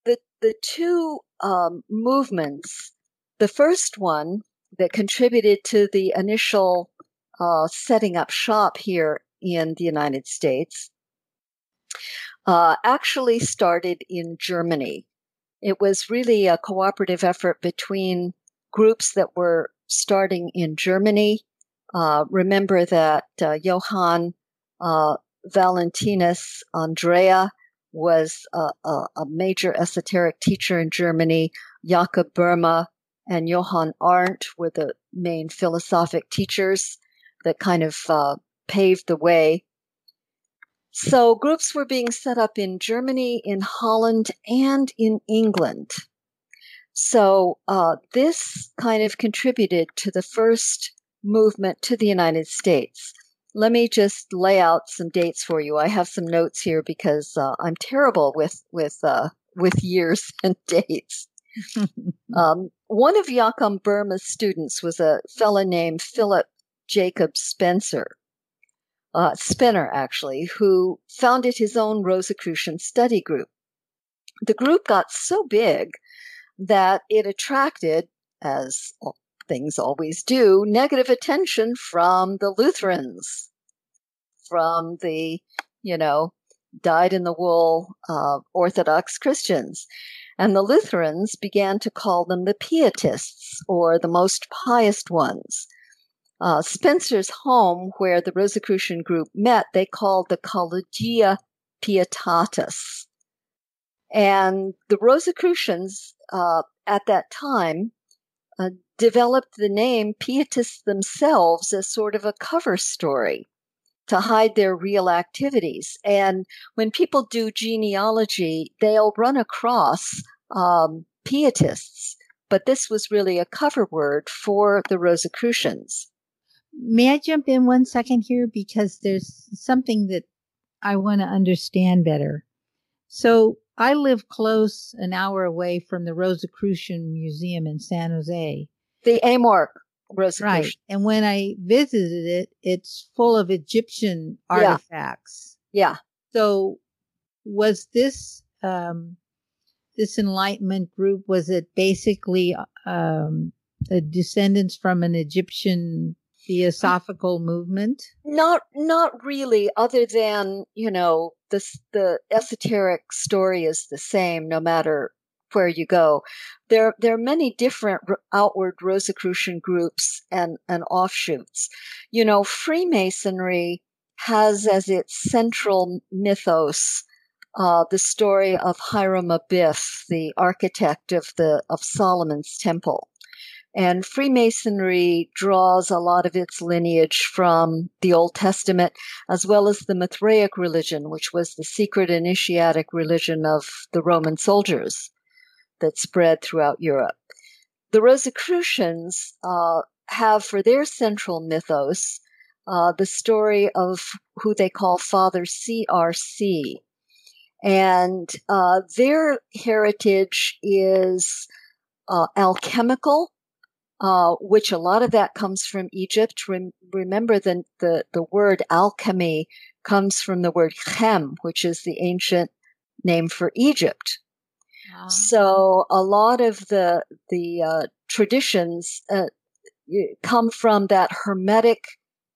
the the two um, movements the first one that contributed to the initial uh, setting up shop here in the United States uh, actually started in Germany. It was really a cooperative effort between groups that were starting in Germany. Uh, remember that uh, Johann uh, Valentinus Andreae was a, a, a, major esoteric teacher in Germany. Jakob Böhme and Johann Arndt were the main philosophic teachers that kind of uh, paved the way. So groups were being set up in Germany, in Holland, and in England. So uh, this kind of contributed to the first movement to the United States. Let me just lay out some dates for you. I have some notes here because uh, I'm terrible with with uh, with years and dates. um, one of Jakob Böhme's students was a fellow named Philip Jacob Spencer, uh, Spener actually, who founded his own Rosicrucian study group. The group got so big that it attracted, as things always do, negative attention from the Lutherans, from the, you know, dyed in the wool uh, Orthodox Christians. And the Lutherans began to call them the Pietists, or the most pious ones. Uh, Spencer's home, where the Rosicrucian group met, they called the Collegia Pietatis. And the Rosicrucians uh, at that time uh, developed the name Pietists themselves as sort of a cover story to hide their real activities. And when people do genealogy, they'll run across um, Pietists, but this was really a cover word for the Rosicrucians. May I jump in one second here because there's something that I want to understand better. So I live close, an hour away from the Rosicrucian Museum in San Jose. The AMORC Rosicrucian. Right. And when I visited it, it's full of Egyptian artifacts. Yeah. yeah. So was this um, this Enlightenment group was it basically um, descendants from an Egyptian theosophical movement? Not not really other than, you know, the esoteric story is the same no matter where you go. There there are many different outward Rosicrucian groups and and offshoots. You know, Freemasonry has as its central mythos uh, the story of Hiram Abiff, the architect of the of Solomon's temple. And Freemasonry draws a lot of its lineage from the Old Testament, as well as the Mithraic religion, which was the secret initiatic religion of the Roman soldiers that spread throughout Europe. The Rosicrucians uh, have for their central mythos uh, the story of who they call Father CRC. And uh, their heritage is uh, alchemical uh, which a lot of that comes from Egypt. Rem- remember the, the, the word alchemy comes from the word chem, which is the ancient name for Egypt. Uh-huh. So a lot of the the uh, traditions uh, come from that hermetic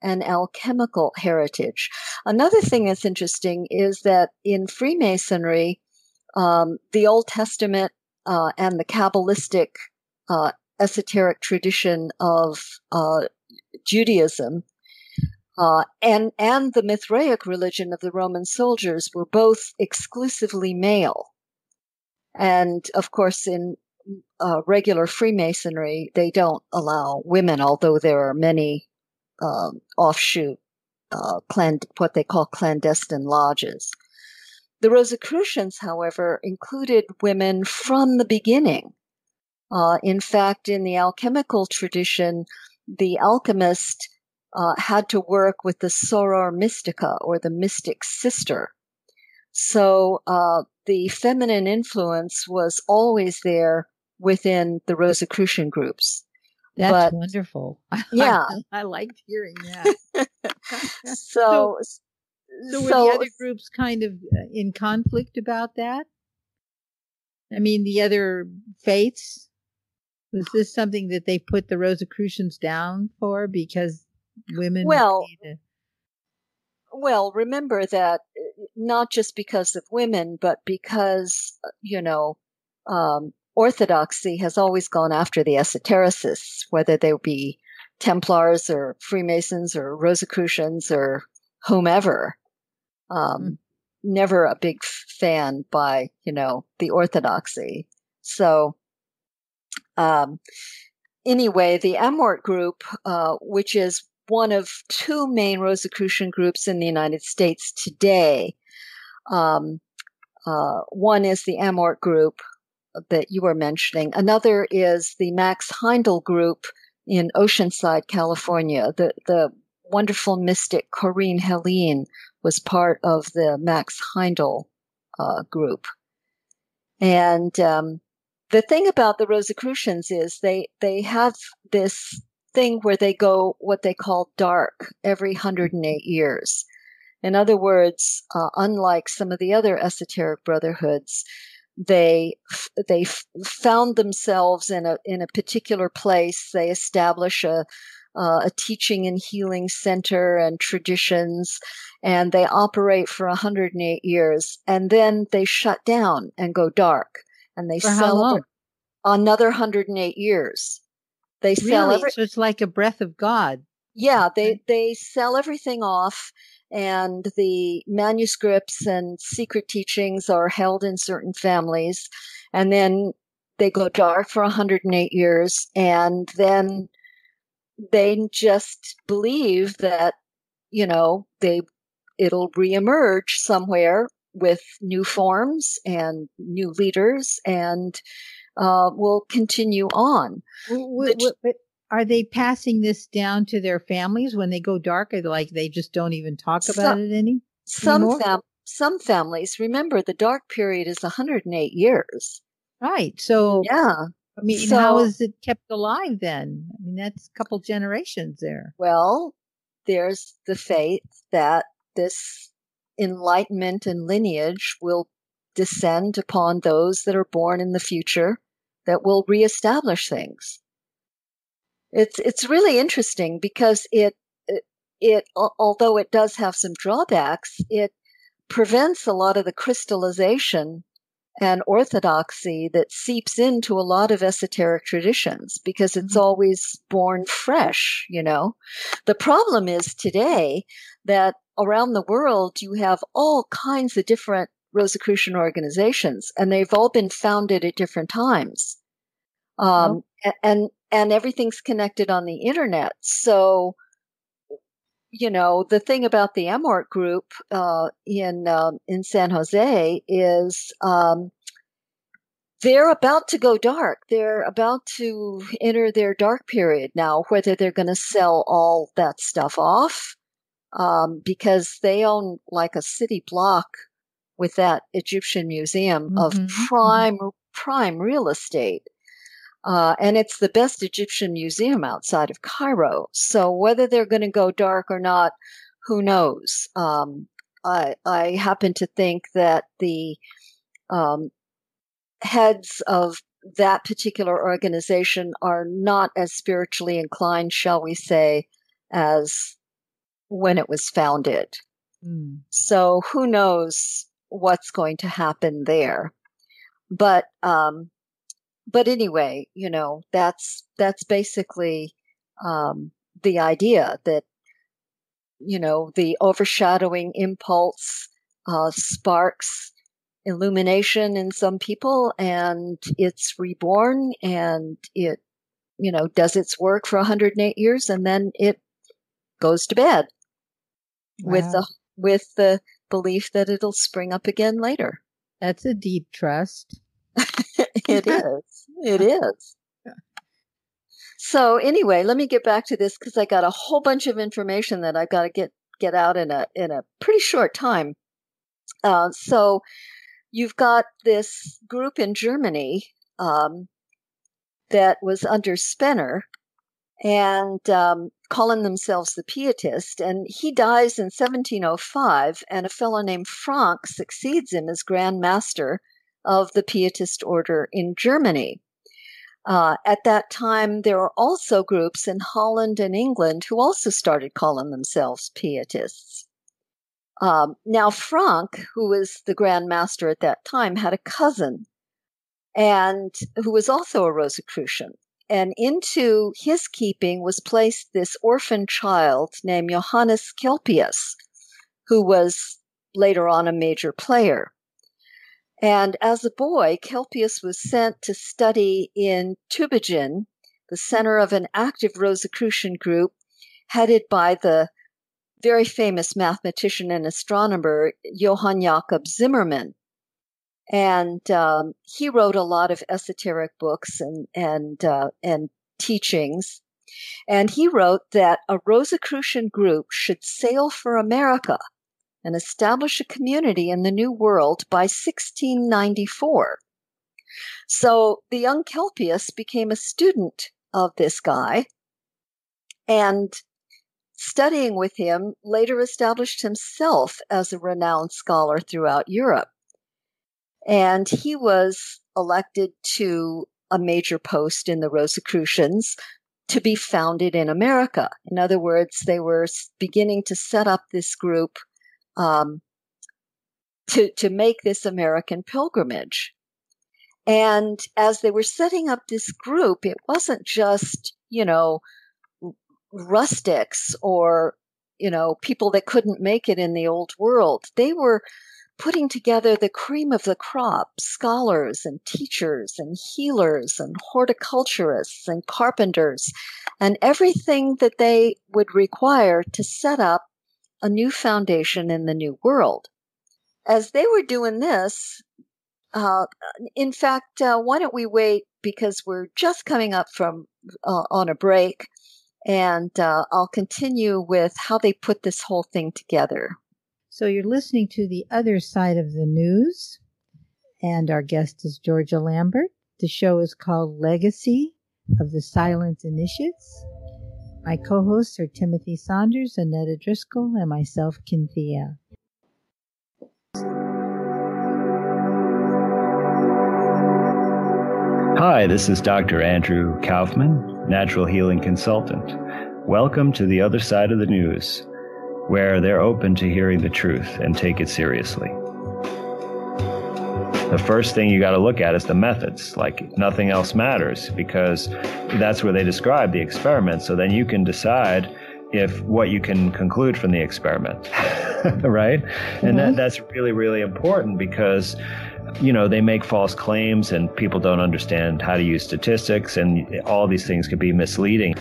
and alchemical heritage. Another thing that's interesting is that in Freemasonry, um, the Old Testament uh, and the Kabbalistic uh, esoteric tradition of uh, Judaism uh, and and the Mithraic religion of the Roman soldiers were both exclusively male, and of course in uh, regular Freemasonry they don't allow women, although there are many um, offshoot uh, what they call clandestine lodges. The Rosicrucians, however, included women from the beginning. Uh, in fact, in the alchemical tradition, the alchemist uh, had to work with the soror mystica or the mystic sister. So uh, the feminine influence was always there within the Rosicrucian groups. That's but, wonderful. Yeah, I, I liked hearing that. so, so, so, were the other groups kind of uh, in conflict about that? I mean, the other faiths. Was this something that they put the Rosicrucians down for because women? Well, well, remember that uh, not just because of women, but because uh, you know, um, orthodoxy has always gone after the esotericists, whether they be Templars or Freemasons or Rosicrucians or whomever. Um, mm. Never a big fan by you know the orthodoxy. So um, anyway, the AMORC group, uh, which is one of two main Rosicrucian groups in the United States today, um, uh, one is the AMORC group that you were mentioning. Another is the Max Heindel group in Oceanside, California. The the wonderful mystic Corinne Heline was part of the Max Heindel uh, group, and um, the thing about the Rosicrucians is they they have this thing where they go what they call dark every 108 years. In other words, uh, unlike some of the other esoteric brotherhoods, they they found themselves in a in a particular place. They establish a uh, a teaching and healing center and traditions, and they operate for 108 years, and then they shut down and go dark and they For sell another 108 years. They sell really? every- so it's like a breath of God. yeah, they they sell everything off and the manuscripts and secret teachings are held in certain families. And then they go dark for 108 years. And then they just believe that, you know, they, it'll reemerge somewhere with new forms and new leaders and uh, will continue on. What, what, what, are they passing this down to their families when they go dark? Or like they just don't even talk about some, it any? Some fam- some families remember the dark period is 108 years. Right. So yeah. I mean, So- how is it kept alive then? I mean, that's a couple generations there. Well, there's the faith that this enlightenment and lineage will descend upon those that are born in the future that will reestablish things. It's it's really interesting because it it, it although it does have some drawbacks, it prevents a lot of the crystallization and orthodoxy that seeps into a lot of esoteric traditions because it's mm-hmm. always born fresh, you know. The problem is today that around the world you have all kinds of different Rosicrucian organizations and they've all been founded at different times. Um, a- and, and everything's connected on the internet. So, you know, the thing about the AMORC group, uh, in, um, in San Jose is, um, they're about to go dark. They're about to enter their dark period now, whether they're going to sell all that stuff off, um, because they own like a city block with that Egyptian museum of Mhm, prime, prime real estate. Uh, and it's the best Egyptian museum outside of Cairo. So whether they're going to go dark or not, who knows? Um, I, I happen to think that the um, heads of that particular organization are not as spiritually inclined, shall we say, as when it was founded. Mm. So who knows what's going to happen there? But um, but anyway, you know that's that's basically um, the idea that you know the overshadowing impulse uh, sparks illumination in some people, and it's reborn, and it you know does its work for 108 years, and then it goes to bed with the with the belief that it'll spring up again later. That's a deep trust. it is. It is. So anyway, let me get back to this because I got a whole bunch of information that I've got to get get out in a in a pretty short time. Uh, so you've got this group in Germany um, that was under Spener and um, calling themselves the Pietist, and he dies in 1705, and a fellow named Francke succeeds him as Grand Master of the Pietist order in Germany. Uh, at that time, there were also groups in Holland and England who also started calling themselves Pietists. Um, now, Francke, who was the Grand Master at that time, had a cousin and who was also a Rosicrucian. And into his keeping was placed this orphan child named Johannes Kelpius, who was later on a major player. And as a boy, Kelpius was sent to study in Tübingen, the center of an active Rosicrucian group headed by the very famous mathematician and astronomer Johann Jakob Zimmermann. And um, he wrote a lot of esoteric books and and uh, and teachings. And he wrote that a Rosicrucian group should sail for America and establish a community in the New World by 1694. So the young Kelpius became a student of this guy and studying with him later established himself as a renowned scholar throughout Europe. And he was elected to a major post in the Rosicrucians to be founded in America. In other words, they were beginning to set up this group um, to to make this American pilgrimage. And as they were setting up this group, it wasn't just you know rustics or you know, people that couldn't make it in the old world. They were putting together the cream of the crop scholars and teachers and healers and horticulturists and carpenters and everything that they would require to set up a new foundation in the new world. As they were doing this, uh, in fact, uh, why don't we wait because we're just coming up from uh, on a break, and uh, I'll continue with how they put this whole thing together. So you're listening to the other side of the news, and our guest is Georgia Lambert. The show is called Legacy of the Silent Initiates. My co hosts are Timothy Saunders, Annetta Driscoll, and myself, Kynthia. Hi, this is Dr. Andrew Kaufman, natural healing consultant. Welcome to the other side of the news where they're open to hearing the truth and take it seriously. The first thing you got to look at is the methods. Like nothing else matters because that's where they describe the experiment. So then you can decide if what you can conclude from the experiment, right? Mm-hmm. And that, mm-hmm. that's really, really important because you know they make false claims and people don't understand how to use statistics and all these things could be misleading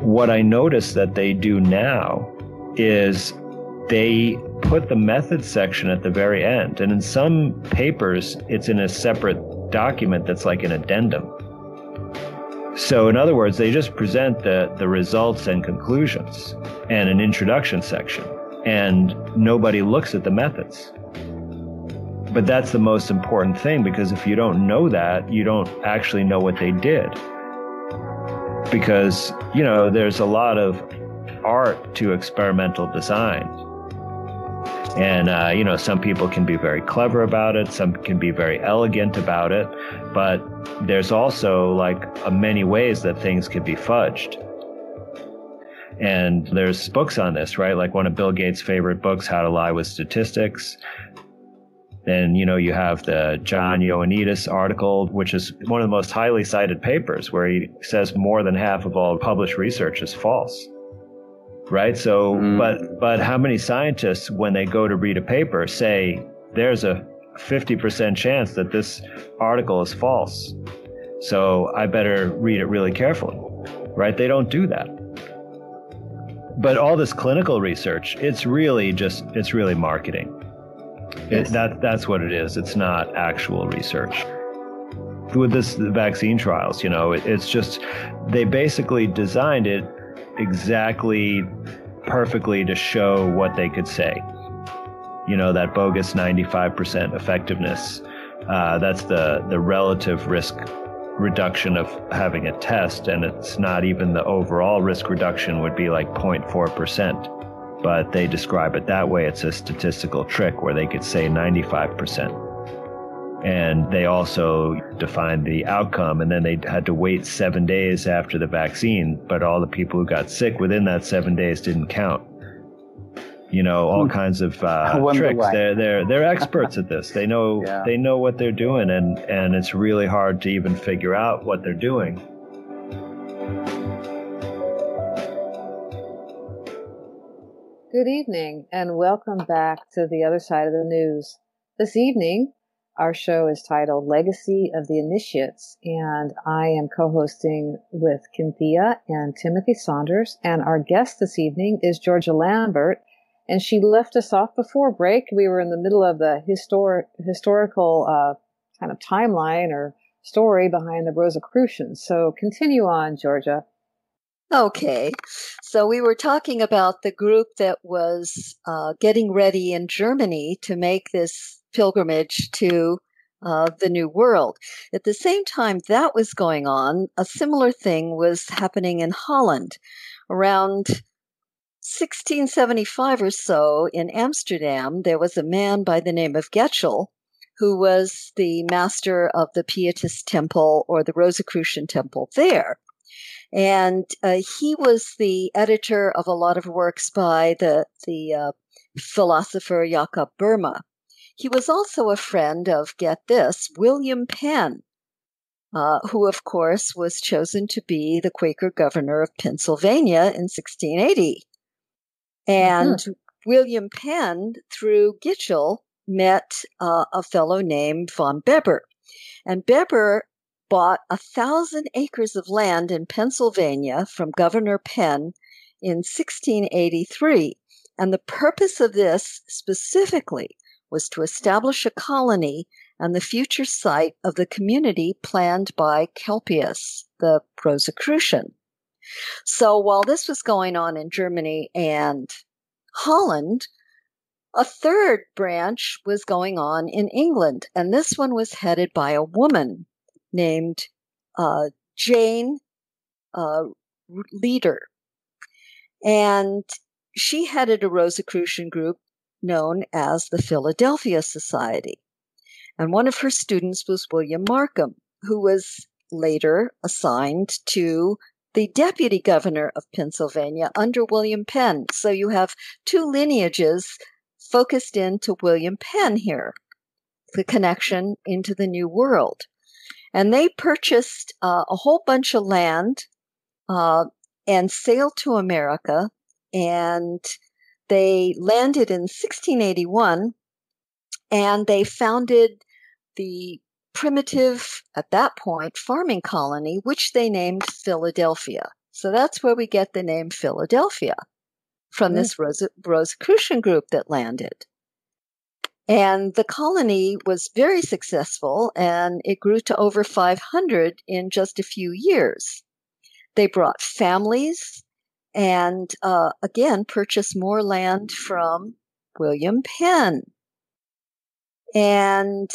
what i notice that they do now is they put the methods section at the very end. And in some papers, it's in a separate document that's like an addendum. So, in other words, they just present the, the results and conclusions and an introduction section, and nobody looks at the methods. But that's the most important thing because if you don't know that, you don't actually know what they did. Because, you know, there's a lot of art to experimental design. And, uh, you know, some people can be very clever about it, some can be very elegant about it, but there's also like uh, many ways that things could be fudged. And there's books on this, right? Like one of Bill Gates' favorite books, How to Lie with Statistics. Then, you know, you have the John Ioannidis article, which is one of the most highly cited papers, where he says more than half of all published research is false right? So, mm. but but how many scientists, when they go to read a paper, say there's a 50% chance that this article is false, so I better read it really carefully, right? They don't do that. But all this clinical research, it's really just it's really marketing. Yes. It, that that's what it is. It's not actual research with this vaccine trials you know it, it's just they basically designed it exactly perfectly to show what they could say. You know, that bogus 95% effectiveness. Uh, that's the, the relative risk reduction of having a test, and it's not even the overall risk reduction would be like 0.4%. But they describe it that way. It's a statistical trick where they could say 95%. And they also defined the outcome, and then they had to wait seven days after the vaccine. But all the people who got sick within that seven days didn't count. You know, all hmm. kinds of uh, tricks. They're they're they're experts at this. They know yeah. they know what they're doing, and and it's really hard to even figure out what they're doing. Good evening, and welcome back to the other side of the news. This evening, our show is titled Legacy of the Initiates, and I am co-hosting with Kynthia and Timothy Saunders, and our guest this evening is Georgia Lambert, and she left us off before break. We were in the middle of the historic, historical uh, kind of timeline or story behind the Rosicrucians. So continue on, Georgia. Okay. So we were talking about the group that was uh, getting ready in Germany to make this pilgrimage to uh, the New World. At the same time that was going on, a similar thing was happening in Holland. Around 1675 or so in Amsterdam, there was a man by the name of Gichtel who was the master of the Pietist temple or the Rosicrucian temple there. And uh, he was the editor of a lot of works by the, the uh, philosopher Jakob Boehme. He was also a friend of, get this, William Penn, uh, who, of course, was chosen to be the Quaker governor of Pennsylvania in 1680. And mm-hmm. William Penn, through Gichtel, met uh, a fellow named von Bebber. And Bebber bought a thousand acres of land in Pennsylvania from Governor Penn in 1683. And the purpose of this specifically was to establish a colony and the future site of the community planned by Kelpius, the Rosicrucian. So while this was going on in Germany and Holland, a third branch was going on in England, and this one was headed by a woman named uh, Jane uh, Leader. And she headed a Rosicrucian group known as the Philadelphia Society. And one of her students was William Markham, who was later assigned to the deputy governor of Pennsylvania under William Penn. So you have two lineages focused into William Penn here, the connection into the New World. And they purchased uh, a whole bunch of land uh, and sailed to America. And they landed in 1681 and they founded the primitive, at that point, farming colony, which they named Philadelphia. So that's where we get the name Philadelphia from mm-hmm. this Rose- Rosicrucian group that landed. And the colony was very successful and it grew to over 500 in just a few years. They brought families and uh, again purchased more land from William Penn. And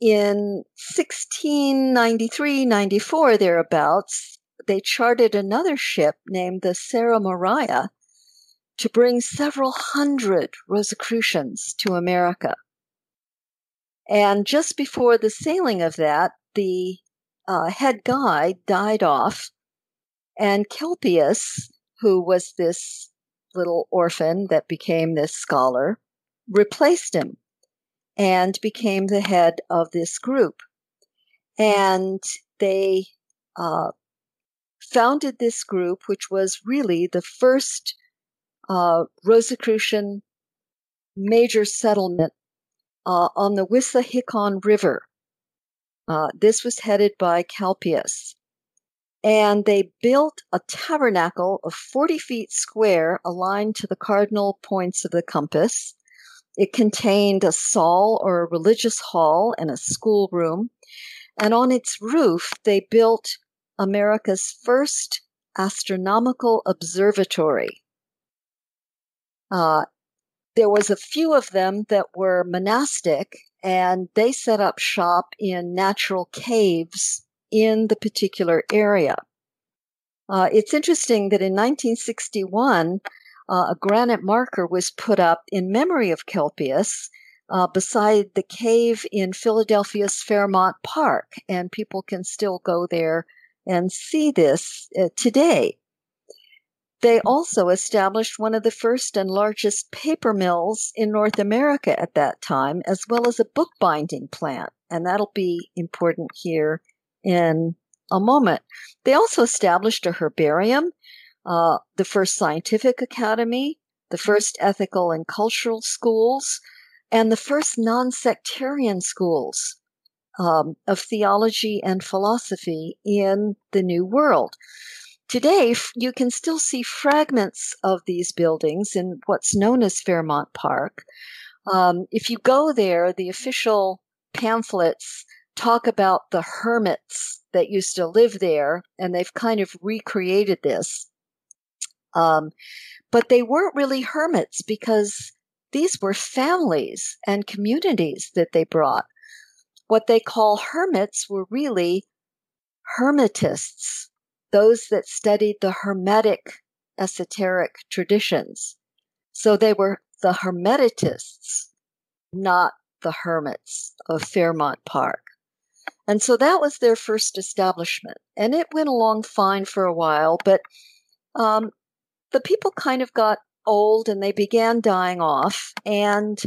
in 1693 94, thereabouts, they charted another ship named the Sarah Maria to bring several hundred Rosicrucians to America. And just before the sailing of that, the uh, head guide died off, and Kelpius, who was this little orphan that became this scholar, replaced him and became the head of this group. And they uh, founded this group, which was really the first uh, Rosicrucian major settlement uh, on the Wissahickon River. Uh, this was headed by Kelpius. And they built a tabernacle of 40 feet square aligned to the cardinal points of the compass. It contained a saal or a religious hall and a schoolroom. And on its roof, they built America's first astronomical observatory. Uh, there was a few of them that were monastic and they set up shop in natural caves in the particular area. Uh, it's interesting that in 1961, uh, a granite marker was put up in memory of Kelpius uh, beside the cave in Philadelphia's Fairmount Park, and people can still go there and see this uh, today. They also established one of the first and largest paper mills in North America at that time, as well as a bookbinding plant. And that'll be important here in a moment. They also established a herbarium, uh, the first scientific academy, the first ethical and cultural schools, and the first non sectarian schools um, of theology and philosophy in the New World. Today, you can still see fragments of these buildings in what's known as Fairmount Park. Um, if you go there, the official pamphlets talk about the hermits that used to live there, and they've kind of recreated this. Um, but they weren't really hermits because these were families and communities that they brought. What they call hermits were really hermetists those that studied the Hermetic esoteric traditions. So they were the hermetists, not the hermits of Fairmount Park. And so that was their first establishment. And it went along fine for a while, but um, the people kind of got old and they began dying off. And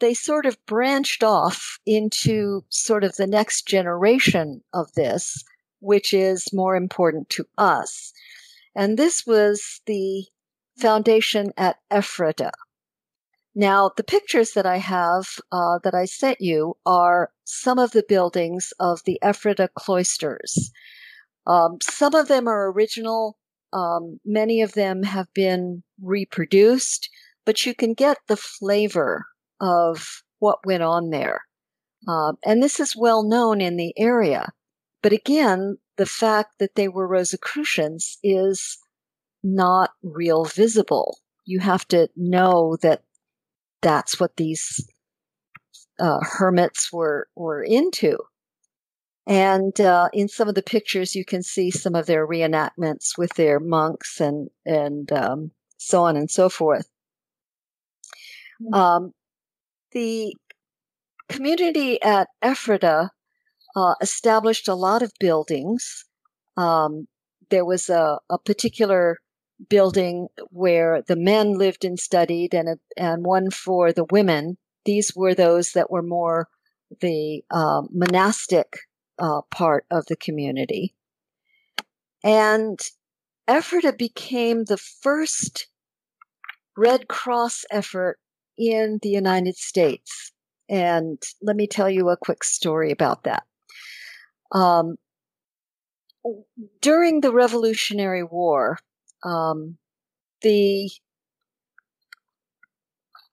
they sort of branched off into sort of the next generation of this which is more important to us. And this was the foundation at Ephrata. Now, the pictures that I have uh, that I sent you are some of the buildings of the Ephrata cloisters. Um, some of them are original. Um, many of them have been reproduced, but you can get the flavor of what went on there. Uh, and this is well known in the area. But again, the fact that they were Rosicrucians is not real visible. You have to know that that's what these uh, hermits were were into. And uh, in some of the pictures, you can see some of their reenactments with their monks and and um, so on and so forth. Hmm. Um, the community at Ephrata uh, established a lot of buildings. Um, there was a, a particular building where the men lived and studied, and a, and one for the women. These were those that were more the uh, monastic uh, part of the community. And Ephrata became the first Red Cross effort in the United States. And let me tell you a quick story about that. Um, during the Revolutionary War, um, the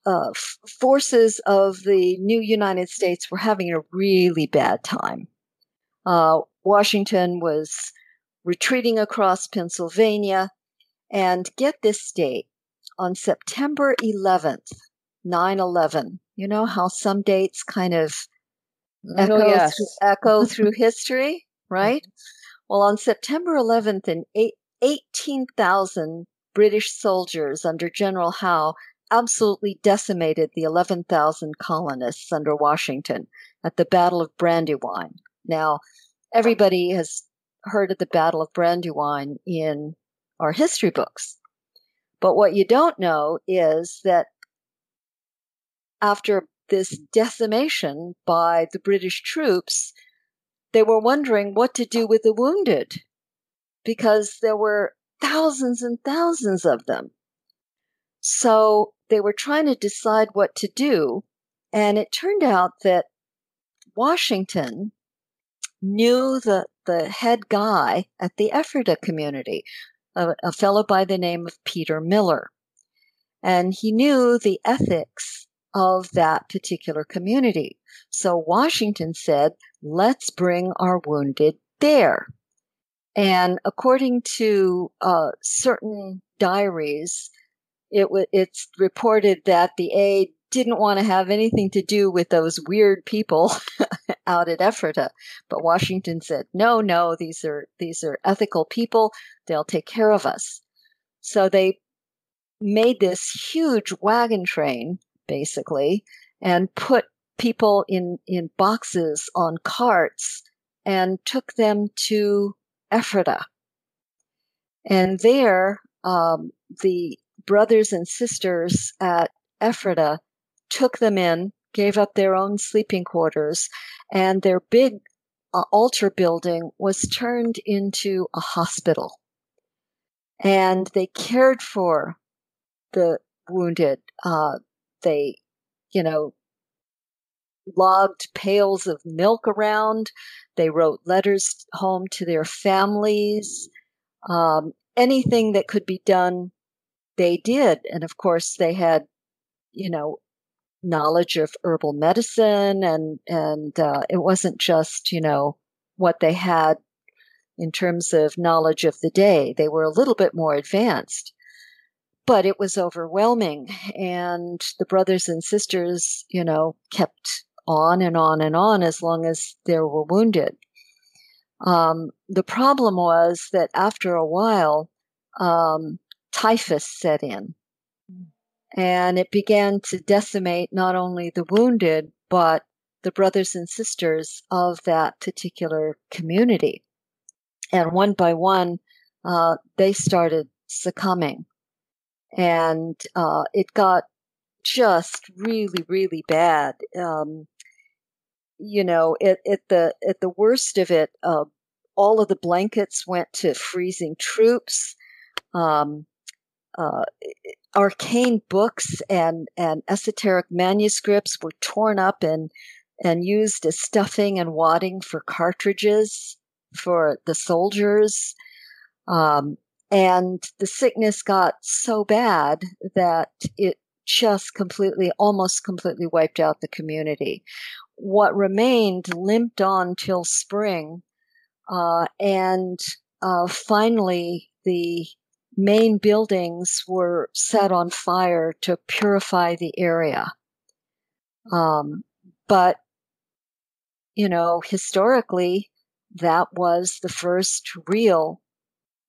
uh, f- forces of the new United States were having a really bad time. Uh, Washington was retreating across Pennsylvania, and get this date on September 11th, 9 11. You know how some dates kind of oh, echo, oh, yes. through, echo through history, right? Mm-hmm. Well, on September 11th in 18,000 British soldiers under General Howe absolutely decimated the 11,000 colonists under Washington at the Battle of Brandywine. Now, everybody has heard of the Battle of Brandywine in our history books. But what you don't know is that after this decimation by the British troops, they were wondering what to do with the wounded because there were thousands and thousands of them. So they were trying to decide what to do. And it turned out that Washington knew the, the head guy at the Ephrata community, a, a fellow by the name of Peter Miller. And he knew the ethics of that particular community. So Washington said, let's bring our wounded there. And according to uh, certain diaries, it w- it's reported that the aide didn't want to have anything to do with those weird people out at Ephrata. But Washington said, no, no, these are, these are ethical people. They'll take care of us. So they made this huge wagon train, basically, and put people in, in boxes on carts and took them to Ephrata. And there, um, the brothers and sisters at Ephrata took them in, gave up their own sleeping quarters, and their big uh, altar building was turned into a hospital. And they cared for the wounded. Uh, they, you know, logged pails of milk around. They wrote letters home to their families. Um, anything that could be done, they did. And of course, they had, you know, knowledge of herbal medicine and, and, uh, it wasn't just, you know, what they had in terms of knowledge of the day. They were a little bit more advanced, but it was overwhelming. And the brothers and sisters, you know, kept on and on and on as long as there were wounded. Um, the problem was that after a while, um, typhus set in. And it began to decimate not only the wounded, but the brothers and sisters of that particular community. And one by one, uh, they started succumbing. And uh, it got just really, really bad. Um, you know, at, at the at the worst of it, uh, all of the blankets went to freezing troops. Um, uh, arcane books and, and esoteric manuscripts were torn up and, and used as stuffing and wadding for cartridges for the soldiers. Um, and the sickness got so bad that it just completely, almost completely wiped out the community. What remained limped on till spring. Uh, and uh, finally, the main buildings were set on fire to purify the area. Um, but, you know, historically, that was the first real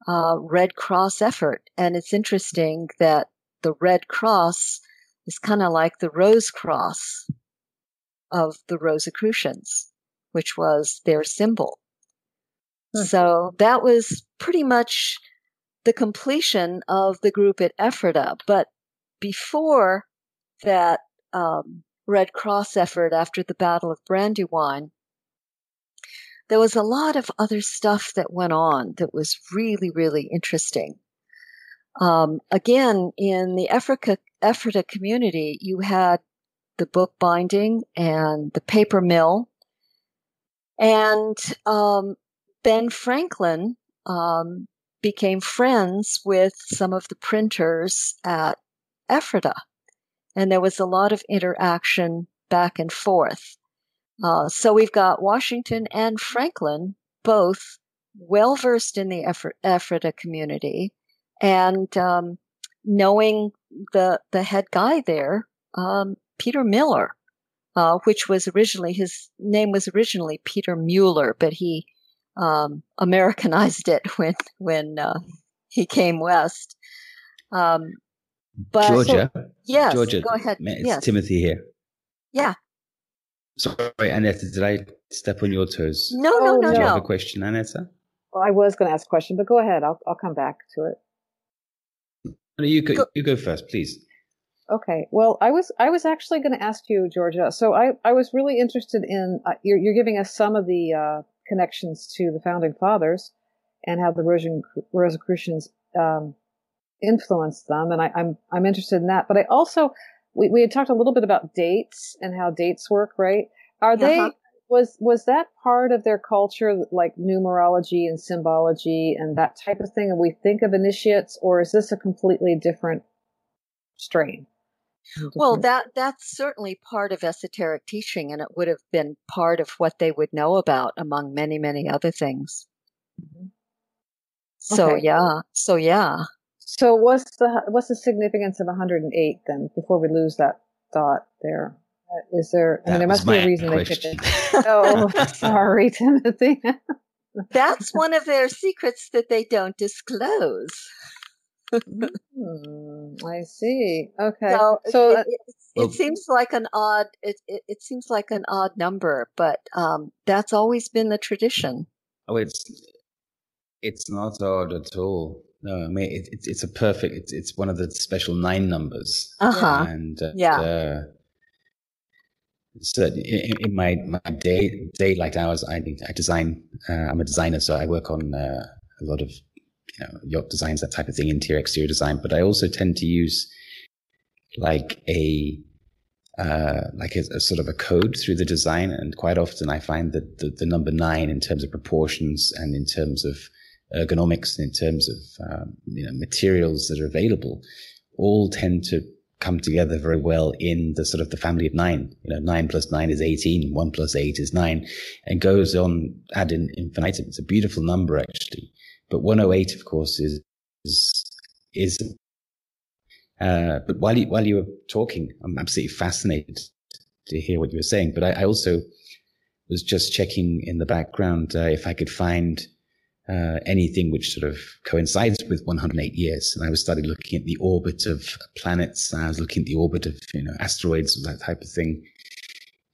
uh, Red Cross effort. And it's interesting that the Red Cross is kind of like the Rose Cross of the Rosicrucians, which was their symbol. Hmm. So that was pretty much the completion of the group at Ephrata. But before that um, Red Cross effort after the Battle of Brandywine, there was a lot of other stuff that went on that was really, really interesting. Um, again, in the Africa, Ephrata community, you had the book binding and the paper mill. And um, Ben Franklin um, became friends with some of the printers at Ephrata. And there was a lot of interaction back and forth. Uh, so we've got Washington and Franklin both well versed in the Ephrata community and um, knowing the the head guy there, um, Peter Miller, uh, which was originally his name was originally Peter Mueller, but he um, Americanized it when when uh, he came west. Um, but Georgia, so, yes, Georgia, go ahead. It's yes. Timothy here. Yeah. Sorry, Annetta, did I step on your toes? No, no, Oh, no, Do you no. have a question, Annetta? Well, I was going to ask a question, but go ahead. I'll I'll come back to it. No, you go, Go- you go first, please. Okay. Well, I was I was actually going to ask you, Georgia. So I I was really interested in uh, you're you're giving us some of the uh, connections to the founding fathers and how the Rosicrucians um, influenced them, and I, I'm I'm interested in that. But I also we we had talked a little bit about dates and how dates work, right? Are they Uh-huh. was was that part of their culture, like numerology and symbology and that type of thing? And we think of initiates, or is this a completely different strain? Well, that that's certainly part of esoteric teaching, and it would have been part of what they would know about, among many, many other things. So Okay. yeah, so yeah. So what's the what's the significance of 108 then? Before we lose that thought there, Uh, there? I mean, That there must be a my reason they picked it. Oh, sorry, Timothy. That's one of their secrets that they don't disclose. Hmm, I see. Okay. So, So, it, uh, it, it Well- seems like an odd it, it, it seems like an odd number, but um, that's always been the tradition. Oh, it's it's not odd at all. No, I mean it, it's it's a perfect. It's it's one of the special nine numbers. Uh-huh. And uh, Yeah. Uh, so in, in my my day daylight hours, I I design. Uh, I'm a designer, so I work on uh, a lot of you know yacht designs, that type of thing, interior exterior design. But I also tend to use like a uh, like a, a sort of a code through the design. And quite often I find that the, the number nine in terms of proportions and in terms of ergonomics and in terms of, um, you know, materials that are available all tend to come together very well in the sort of the family of nine. You know, nine plus nine is 18, one plus eight is nine and goes on ad infinitum. It's a beautiful number actually. But 108, of course, is, is, is uh, but while you, while you were talking, I'm absolutely fascinated to hear what you were saying. But I, I also was just checking in the background uh, if I could find uh, anything which sort of coincides with 108 years. And I was started looking at the orbit of planets. I was looking at the orbit of you know asteroids, that type of thing.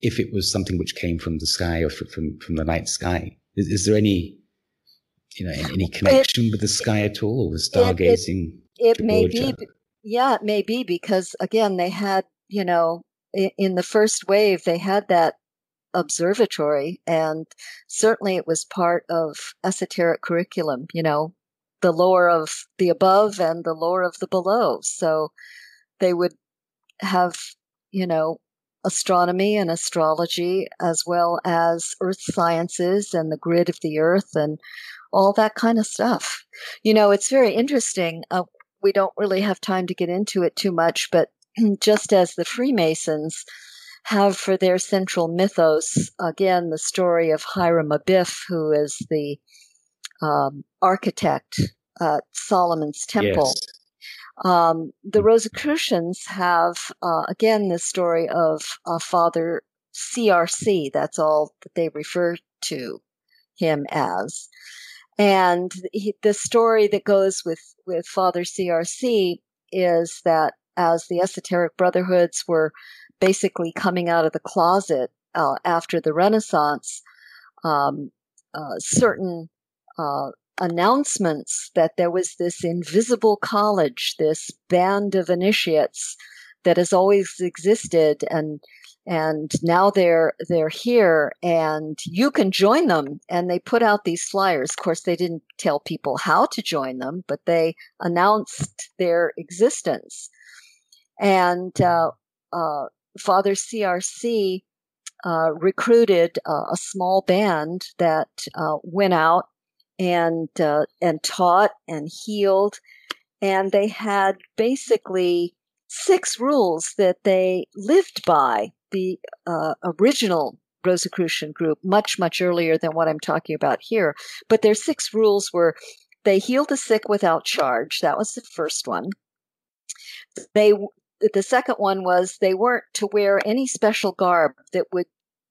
If it was something which came from the sky or from from the night sky, is, is there any you know any connection with the sky at all, or with stargazing? It to may be, yeah, it may be because again they had you know i- in the first wave they had that observatory and certainly it was part of esoteric curriculum you know the lore of the above and the lore of the below. So they would have, you know, astronomy and astrology as well as earth sciences and the grid of the earth and all that kind of stuff. You know, it's very interesting. Uh, we don't really have time to get into it too much, but just as the Freemasons have for their central mythos, again, the story of Hiram Abiff, who is the um, architect at Solomon's Temple. Yes. Um, the Rosicrucians have, uh, again, the story of uh, Father CRC. That's all that they refer to him as. And he, the story that goes with, with Father CRC is that as the esoteric brotherhoods were basically coming out of the closet uh, after the Renaissance, um, uh, certain uh, announcements that there was this invisible college, this band of initiates that has always existed and and now they're they're here and you can join them. And they put out these flyers. Of course they didn't tell people how to join them but they announced their existence. And uh, uh, father crc uh, recruited a small band that uh, went out and uh, and taught and healed, and they had basically six rules that they lived by. The uh, original Rosicrucian group, much much earlier than what I'm talking about here, but their six rules were: they healed the sick without charge. That was the first one. They the second one was they weren't to wear any special garb that would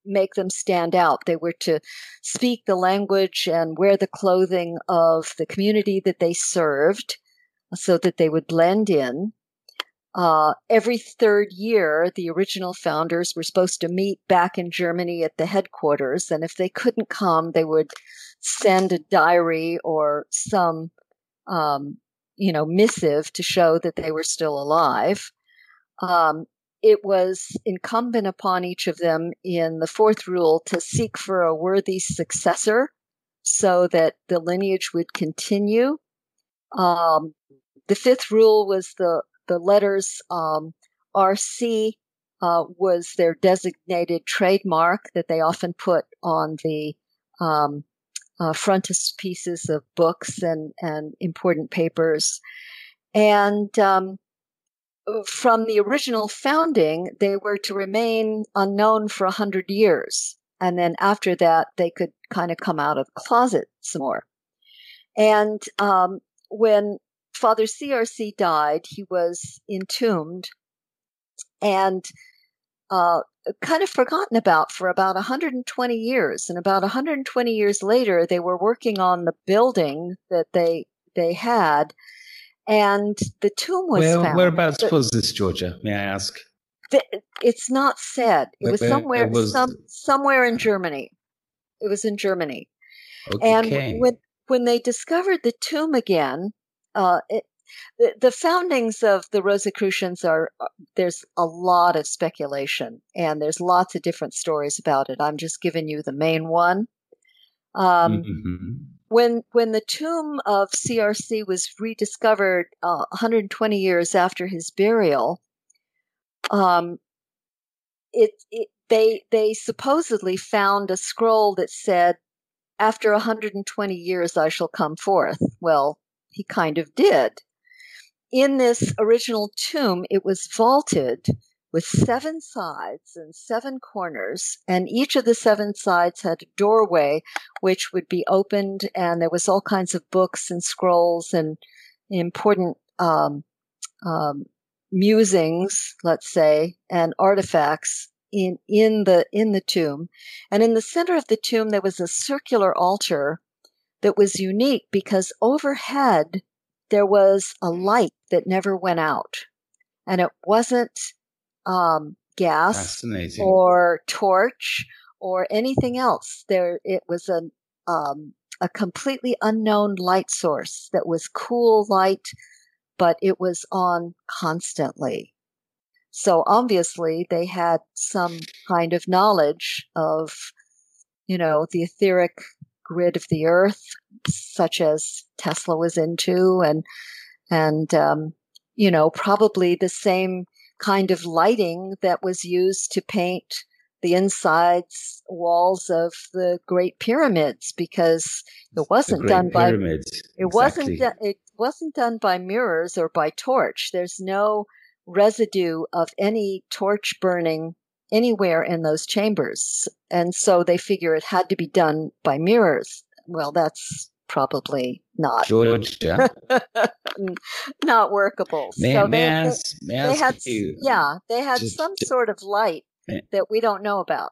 make them stand out. They were to speak the language and wear the clothing of the community that they served so that they would blend in. Uh, every third year, the original founders were supposed to meet back in Germany at the headquarters. And if they couldn't come, they would send a diary or some, um, you know, missive to show that they were still alive. Um, it was incumbent upon each of them in the fourth rule to seek for a worthy successor so that the lineage would continue. Um, the fifth rule was the, the letters um, RC uh, was their designated trademark that they often put on the um, uh, frontispieces of books and, and important papers. And um, from the original founding, they were to remain unknown for a hundred years. And then after that, they could kind of come out of the closet some more. And um, when Father CRC died, he was entombed and uh, kind of forgotten about for about 120 years. And about 120 years later, they were working on the building that they they had and the tomb was Where, found. Whereabouts but, was this, Georgia? May I ask? It's not said. It where, was somewhere, was... Some, somewhere in Germany. It was in Germany. Okay. And when when they discovered the tomb again, uh, it, the, the foundings of the Rosicrucians are uh, there's a lot of speculation and there's lots of different stories about it. I'm just giving you the main one. Um, mm-hmm when when the tomb of CRC was rediscovered uh, 120 years after his burial, um, it, it they they supposedly found a scroll that said, "After 120 years, I shall come forth." Well, he kind of did. In this original tomb, it was vaulted with seven sides and seven corners, and each of the seven sides had a doorway which would be opened, and there was all kinds of books and scrolls and important um, um, musings, let's say, and artifacts in in the in the tomb. And in the center of the tomb, there was a circular altar that was unique because overhead there was a light that never went out, and it wasn't um, gas or torch or anything else. There, it was a um, a completely unknown light source that was cool light, but it was on constantly. So obviously they had some kind of knowledge of, you know, the etheric grid of the Earth, such as Tesla was into, and and um, you know probably the same kind of lighting that was used to paint the insides walls of the Great Pyramids because it wasn't done pyramids. by it exactly. wasn't it wasn't done by mirrors or by torch. There's no residue of any torch burning anywhere in those chambers, and so they figure it had to be done by mirrors. Well, that's probably not Georgia, not workable. May, so may they, ask, they, may they had you, yeah they had just, some sort of light that we don't know about.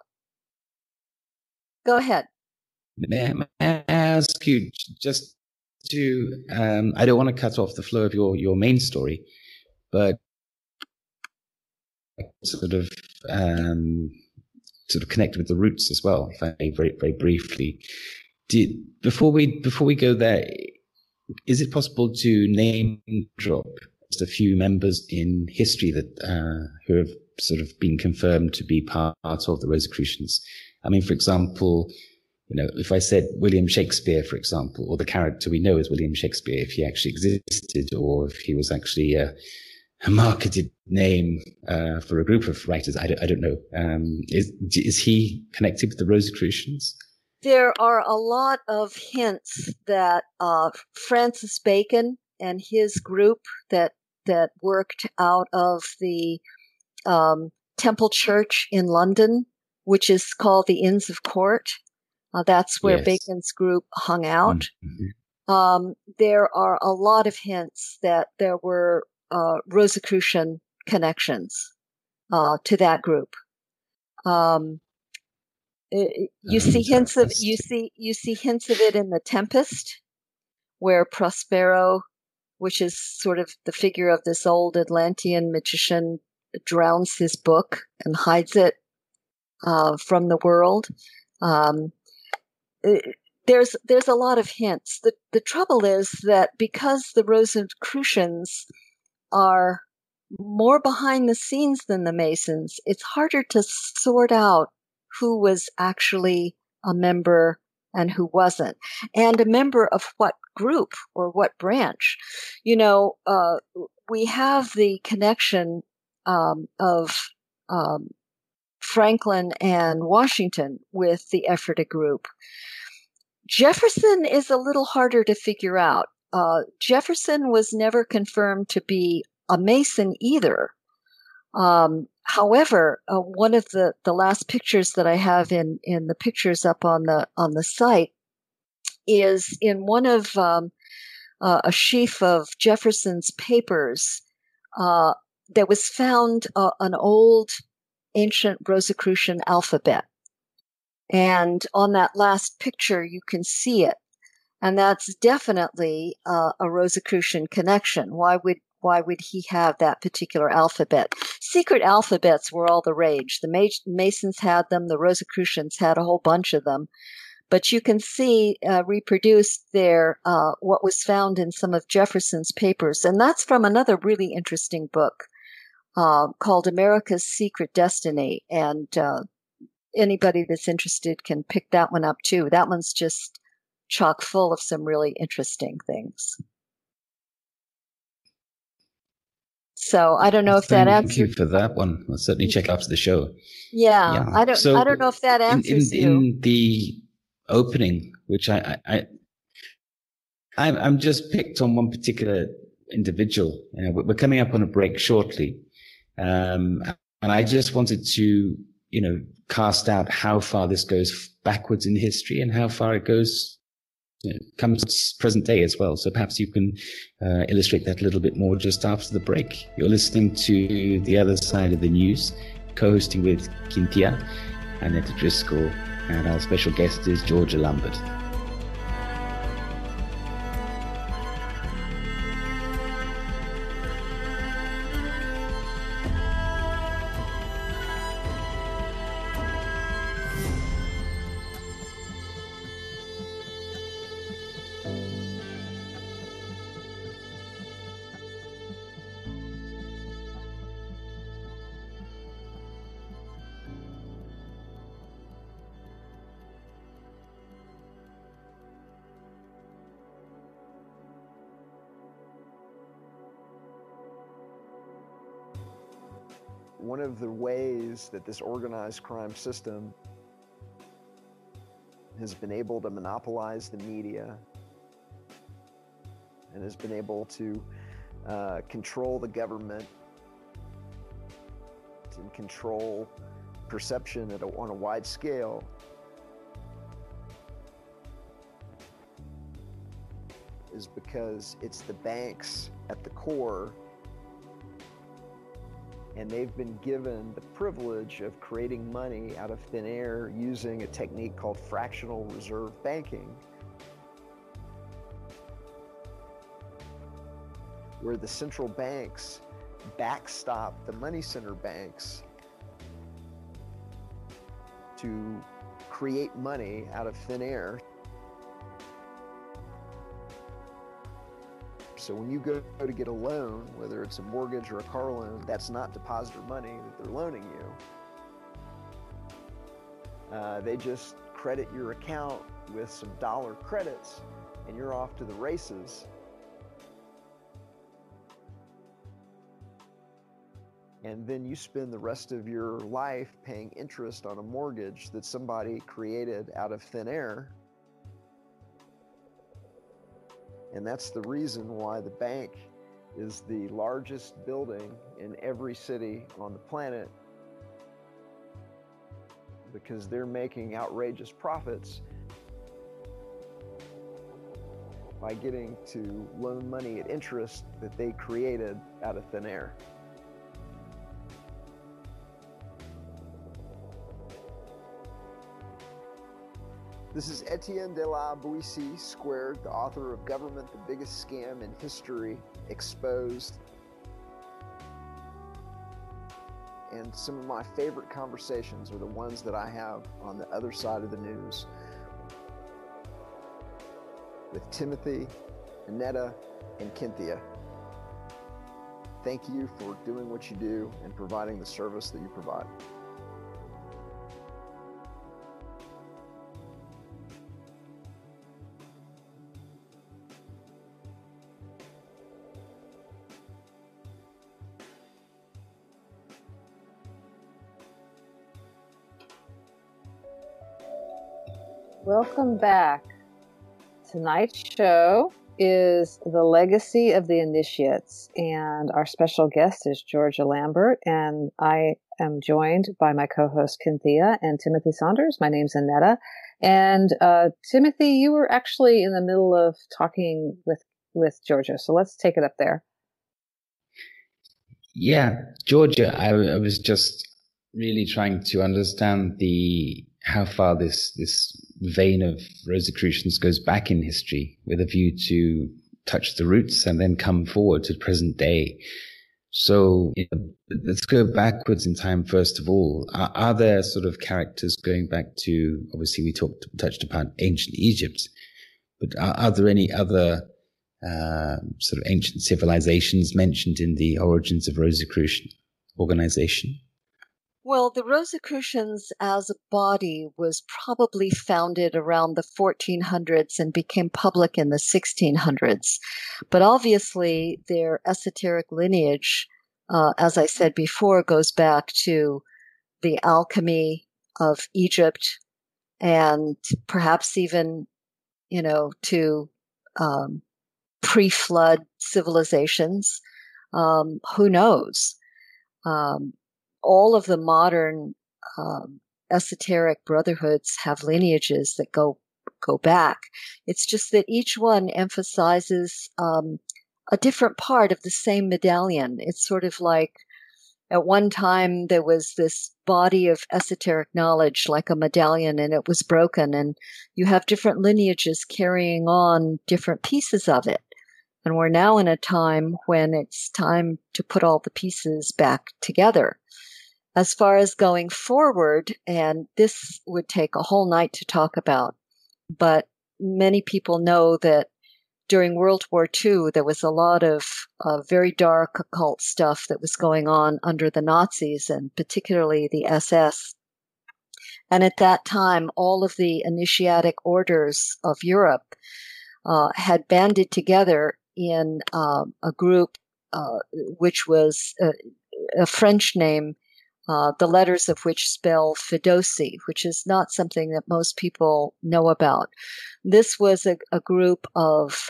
Go ahead. May, may I ask you just to? Um, I don't want to cut off the flow of your your main story, but sort of um, sort of connect with the roots as well. If I may very very briefly, did before we before we go there, is it possible to name drop just a few members in history that uh, who have sort of been confirmed to be part of the Rosicrucians? I mean, for example, you know, if I said William Shakespeare, for example, or the character we know as William Shakespeare, if he actually existed, or if he was actually a, a marketed name uh, for a group of writers, I don't, I don't know. Um, is is he connected with the Rosicrucians? There are a lot of hints that uh, Francis Bacon and his group that that worked out of the um, Temple Church in London, which is called the Inns of Court. Uh, that's where Yes. Bacon's group hung out. Mhm. Um, there are a lot of hints that there were uh, Rosicrucian connections uh, to that group. Um, you see hints of you see you see hints of it in the Tempest, where Prospero, which is sort of the figure of this old Atlantean magician, drowns his book and hides it uh, from the world. Um, i- there's there's a lot of hints. The the trouble is that because the Rosicrucians are more behind the scenes than the Masons, it's harder to sort out who was actually a member and who wasn't, and a member of what group or what branch. You know, uh, we have the connection um, of um, Franklin and Washington with the Ephrata group. Jefferson is a little harder to figure out. Uh, Jefferson was never confirmed to be a Mason either. Um, however, uh, one of the, the last pictures that I have in, in the pictures up on the on the site is in one of um, uh, a sheaf of Jefferson's papers. Uh, was found uh, an old ancient Rosicrucian alphabet. And on that last picture, you can see it. And that's definitely uh, a Rosicrucian connection. Why would why would he have that particular alphabet? Secret alphabets were all the rage. The Masons had them. The Rosicrucians had a whole bunch of them. But you can see uh, reproduced there uh, what was found in some of Jefferson's papers, and that's from another really interesting book uh, called America's Secret Destiny. And uh, anybody that's interested can pick that one up too. That one's just chock full of some really interesting things. So I don't know if that answers. Thank you for that one. I'll certainly check after the show. Yeah, Yeah. I don't. So I don't know if that in, in, answers you. in the opening, which I, I, I I'm, I'm just picked on one particular individual. You know, we're coming up on a break shortly, um, and I just wanted to, you know, cast out how far this goes backwards in history and how far it goes. Comes present day as well. So perhaps you can uh, illustrate that a little bit more just after the break. You're listening to the other side of the news, co-hosting with Kynthia, Annette Driscoll, and our special guest is Georgia Lambert. Ways that this organized crime system has been able to monopolize the media and has been able to uh, control the government and control perception a, on a wide scale. Is because it's the banks at the core and they've been given the privilege of creating money out of thin air using a technique called fractional reserve banking where the central banks backstop the money center banks to create money out of thin air. So when you go to get a loan, whether it's a mortgage or a car loan, that's not depositor money that they're loaning you. Uh, they just credit your account with some dollar credits and you're off to the races. and then you spend the rest of your life paying interest on a mortgage that somebody created out of thin air. And that's the reason why the bank is the largest building in every city on the planet because they're making outrageous profits by getting to loan money at interest that they created out of thin air. This is Etienne de la Boetie Squared, the author of Government, the Biggest Scam in History, Exposed. And some of my favorite conversations are the ones that I have on the other side of the news with Timothy, Annetta, and Kynthia. Thank you for doing what you do and providing the service that you provide. Welcome back. Tonight's show is The Legacy of the Initiates, and our special guest is Georgia Lambert, and I am joined by my co-host Kynthia and Timothy Saunders. My name's Annetta, and uh, Timothy, you were actually in the middle of talking with with Georgia, so let's take it up there. Yeah, Georgia, I, I was just really trying to understand the how far this this vein of Rosicrucians goes back in history with a view to touch the roots and then come forward to present day. So you know, let's go backwards in time first of all. Are, are, there sort of characters going back to obviously we talked touched upon ancient Egypt, but are, are there any other uh, sort of ancient civilizations mentioned in the origins of Rosicrucian organization? Well, the Rosicrucians as a body was probably founded around the 1400s and became public in the 1600s. But obviously, their esoteric lineage, uh, as I said before, goes back to the alchemy of Egypt and perhaps even, you know, to um, pre flood civilizations. Um, who knows? Um, all of the modern um, esoteric brotherhoods have lineages that go go back. It's just that each one emphasizes um, a different part of the same medallion. It's sort of like at one time there was this body of esoteric knowledge like a medallion and it was broken and you have different lineages carrying on different pieces of it. And we're now in a time when it's time to put all the pieces back together as far as going forward, and this would take a whole night to talk about, but many people know that during World War II, there was a lot of uh, very dark occult stuff that was going on under the Nazis and particularly the SS. And at that time, all of the initiatic orders of Europe uh, had banded together in uh, a group uh, which was uh, a French name uh, the letters of which spell FUDOSI, which is not something that most people know about. This was a, a group of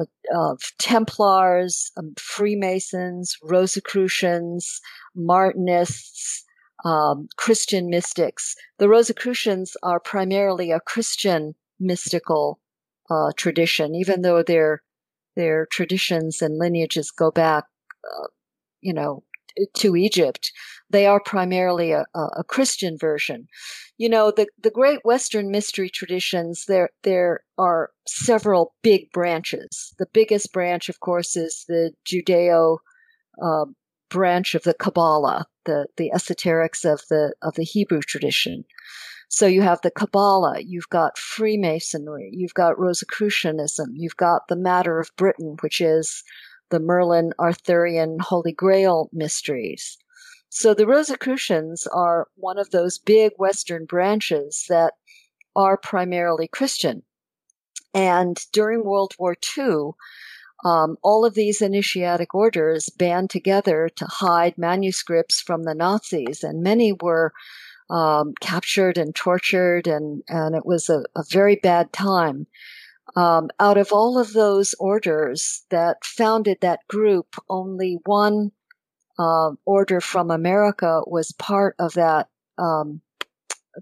uh, of Templars, um, Freemasons, Rosicrucians, Martinists, um, Christian mystics. The Rosicrucians are primarily a Christian mystical uh, tradition, even though their their traditions and lineages go back, uh, you know, to Egypt. They are primarily a, a, Christian version. You know, the, the great Western mystery traditions, there, there are several big branches. The biggest branch, of course, is the Judeo uh, branch of the Kabbalah, the, the esoterics of the, of the Hebrew tradition. So you have the Kabbalah, you've got Freemasonry, you've got Rosicrucianism, you've got the Matter of Britain, which is the Merlin Arthurian Holy Grail mysteries. So the Rosicrucians are one of those big Western branches that are primarily Christian. And during World War II, um, all of these initiatic orders band together to hide manuscripts from the Nazis, and many were um, captured and tortured, and, and it was a, a very bad time. Um, out of all of those orders that founded that group, only one uh, order from America was part of that um,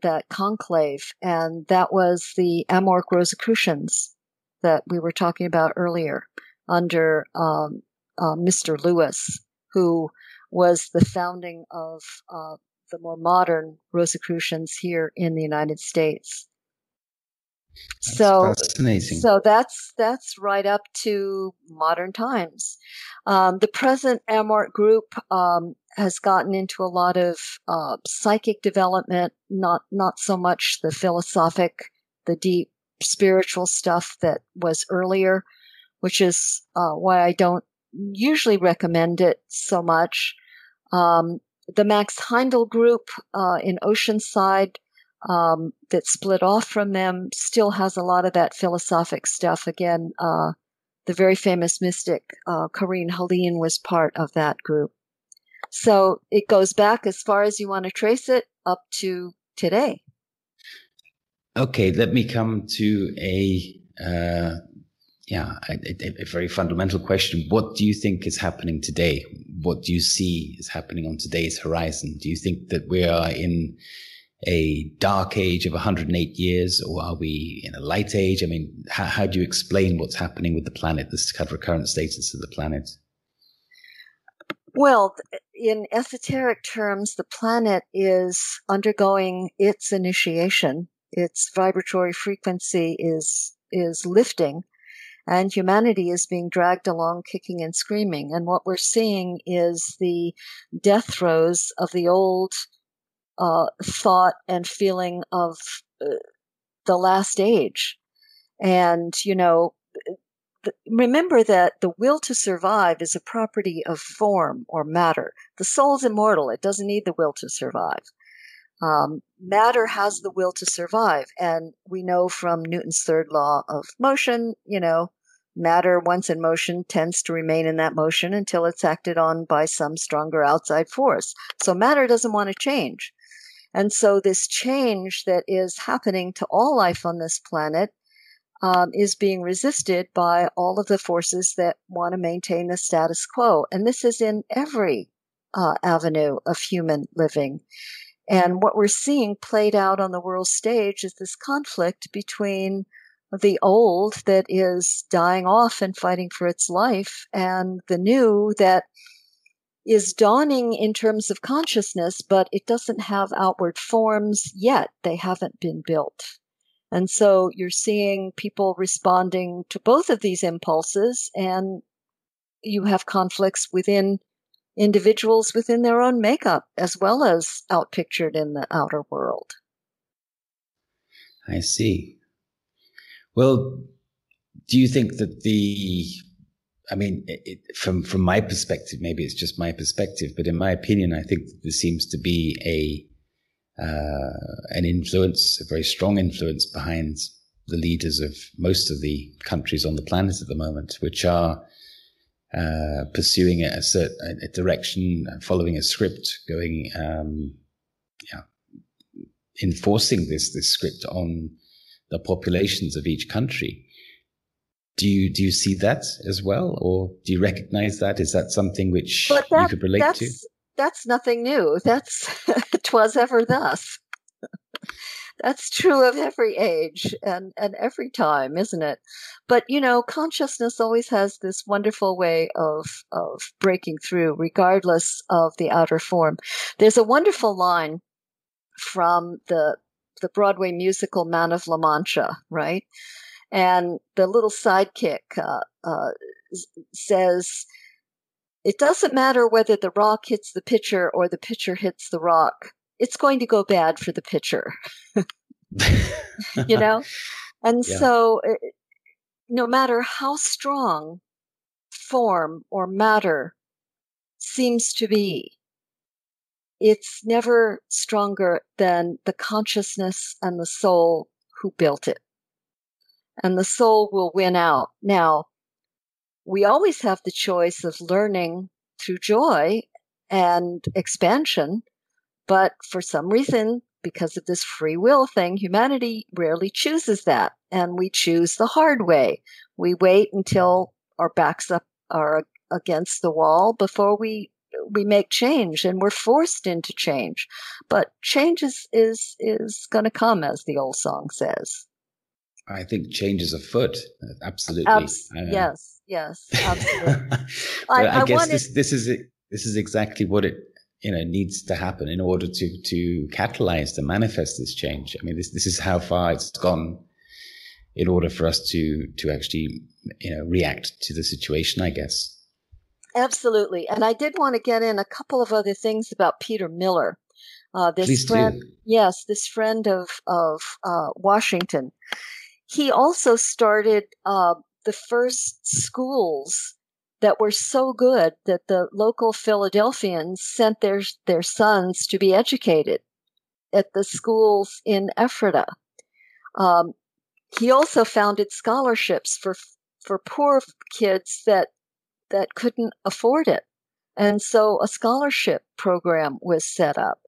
that conclave, and that was the AMORC Rosicrucians that we were talking about earlier, under um, uh, Mr. Lewis, who was the founding of uh, the more modern Rosicrucians here in the United States. That's so fascinating. So that's that's right up to modern times. Um, the present AMORC group um, has gotten into a lot of uh, psychic development, not not so much the philosophic, the deep spiritual stuff that was earlier, which is uh, why I don't usually recommend it so much. Um, the Max Heindel group uh, in Oceanside um, that split off from them still has a lot of that philosophic stuff. Again, uh, the very famous mystic uh, Corinne Heline was part of that group. So it goes back as far as you want to trace it up to today. Okay, let me come to a uh, yeah a, a, very fundamental question. What do you think is happening today? What do you see is happening on today's horizon? Do you think that we are in a dark age of 108 years, or are we in a light age? I mean, how, how do you explain what's happening with the planet, this kind of recurrent status of the planet? Well, in esoteric terms, the planet is undergoing its initiation. Its vibratory frequency is is lifting, and humanity is being dragged along kicking and screaming. And what we're seeing is the death throes of the old uh, thought and feeling of uh, the last age. And, you know, th- remember that the will to survive is a property of form or matter. The soul's immortal. It doesn't need the will to survive. Um, matter has the will to survive. And we know from Newton's third law of motion, you know, matter once in motion tends to remain in that motion until it's acted on by some stronger outside force. So matter doesn't want to change. And so this change that is happening to all life on this planet um, is being resisted by all of the forces that want to maintain the status quo. And this is in every uh, avenue of human living. And what we're seeing played out on the world stage is this conflict between the old that is dying off and fighting for its life and the new that is dawning in terms of consciousness, but it doesn't have outward forms yet. They haven't been built. And so you're seeing people responding to both of these impulses, and you have conflicts within individuals within their own makeup as well as outpictured in the outer world. I see. Well, do you think that the I mean, it, from from my perspective, maybe it's just my perspective, but in my opinion, I think there seems to be a uh, an influence, a very strong influence behind the leaders of most of the countries on the planet at the moment, which are uh, pursuing a, certain a direction, following a script, going um, yeah, enforcing this this script on the populations of each country. Do you do you see that as well, or do you recognize that? Is that something which that, you could relate that's, to? That's nothing new. That's twas ever thus. that's true of every age and, and every time, isn't it? But you know, consciousness always has this wonderful way of of breaking through, regardless of the outer form. There's a wonderful line from the the Broadway musical Man of La Mancha, right? And the little sidekick uh, uh, says, "It doesn't matter whether the rock hits the pitcher or the pitcher hits the rock. It's going to go bad for the pitcher." you know, and yeah. so uh, no matter how strong form or matter seems to be, it's never stronger than the consciousness and the soul who built it. And the soul will win out. Now, we always have the choice of learning through joy and expansion, but for some reason, because of this free will thing, humanity rarely chooses that. And we choose the hard way. We wait until our backs up are against the wall before we we make change and we're forced into change. But change is is, is going to come, as the old song says. I think change is afoot. Absolutely. Abs- yes, yes, absolutely. I, I, I, guess wanted- this this is this is exactly what it you know needs to happen in order to to catalyze to manifest this change. I mean, this this is how far it's gone in order for us to to actually you know react to the situation. I guess. Absolutely. And I did want to get in a couple of other things about Peter Miller. Uh, this Please friend, do. yes, this friend of of uh, Washington. He also started uh, the first schools that were so good that the local Philadelphians sent their their sons to be educated at the schools in Ephrata. Um, he also founded scholarships for for poor kids that that couldn't afford it. And so a scholarship program was set up.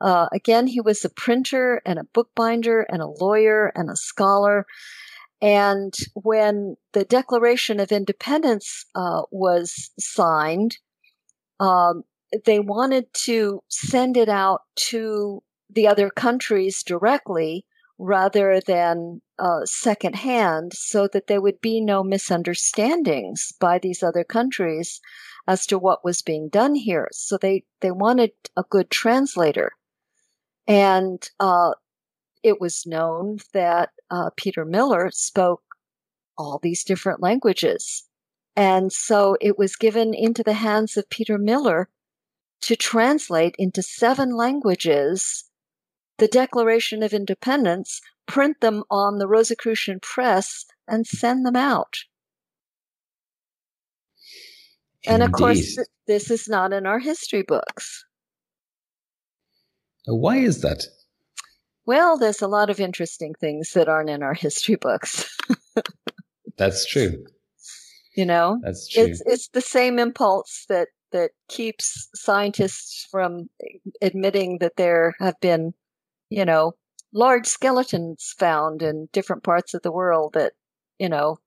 Uh, again, he was a printer and a bookbinder and a lawyer and a scholar. And when the Declaration of Independence uh, was signed, um, they wanted to send it out to the other countries directly rather than uh, secondhand so that there would be no misunderstandings by these other countries as to what was being done here. So they, they wanted a good translator. And uh, it was known that uh, Peter Miller spoke all these different languages. And so it was given into the hands of Peter Miller to translate into seven languages the Declaration of Independence, print them on the Rosicrucian press, and send them out. And of course, this is not in our history books. Why is that? Well, there's a lot of interesting things that aren't in our history books. That's true. You know, that's true. It's it's the same impulse that that keeps scientists from admitting that there have been you know, large skeletons found in different parts of the world that, you know,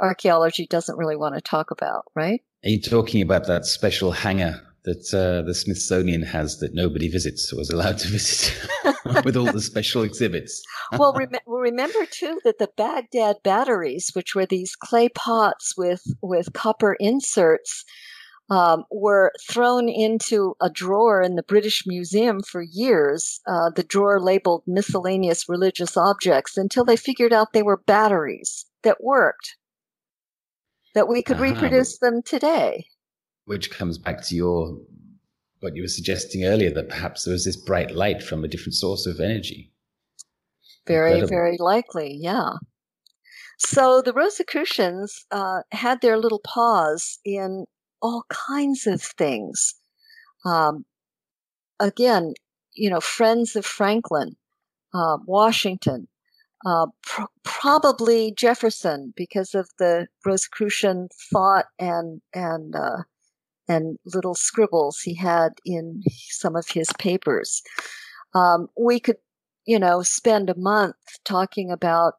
archaeology doesn't really want to talk about, right? Are you talking about that special hangar that uh, the Smithsonian has that nobody visits or is allowed to visit with all the special exhibits? well, rem- remember too that the Baghdad batteries, which were these clay pots with, with copper inserts, um, were thrown into a drawer in the British Museum for years, uh, the drawer labeled miscellaneous religious objects, until they figured out they were batteries that worked, that we could uh-huh. reproduce them today. Which comes back to your what you were suggesting earlier that perhaps there was this bright light from a different source of energy. Very, Incredible. very likely, yeah. So the Rosicrucians uh, had their little paws in all kinds of things. Um, again, you know, friends of Franklin, uh, Washington, uh, pr- probably Jefferson because of the Rosicrucian thought and and uh, and little scribbles he had in some of his papers. Um, we could, you know, spend a month talking about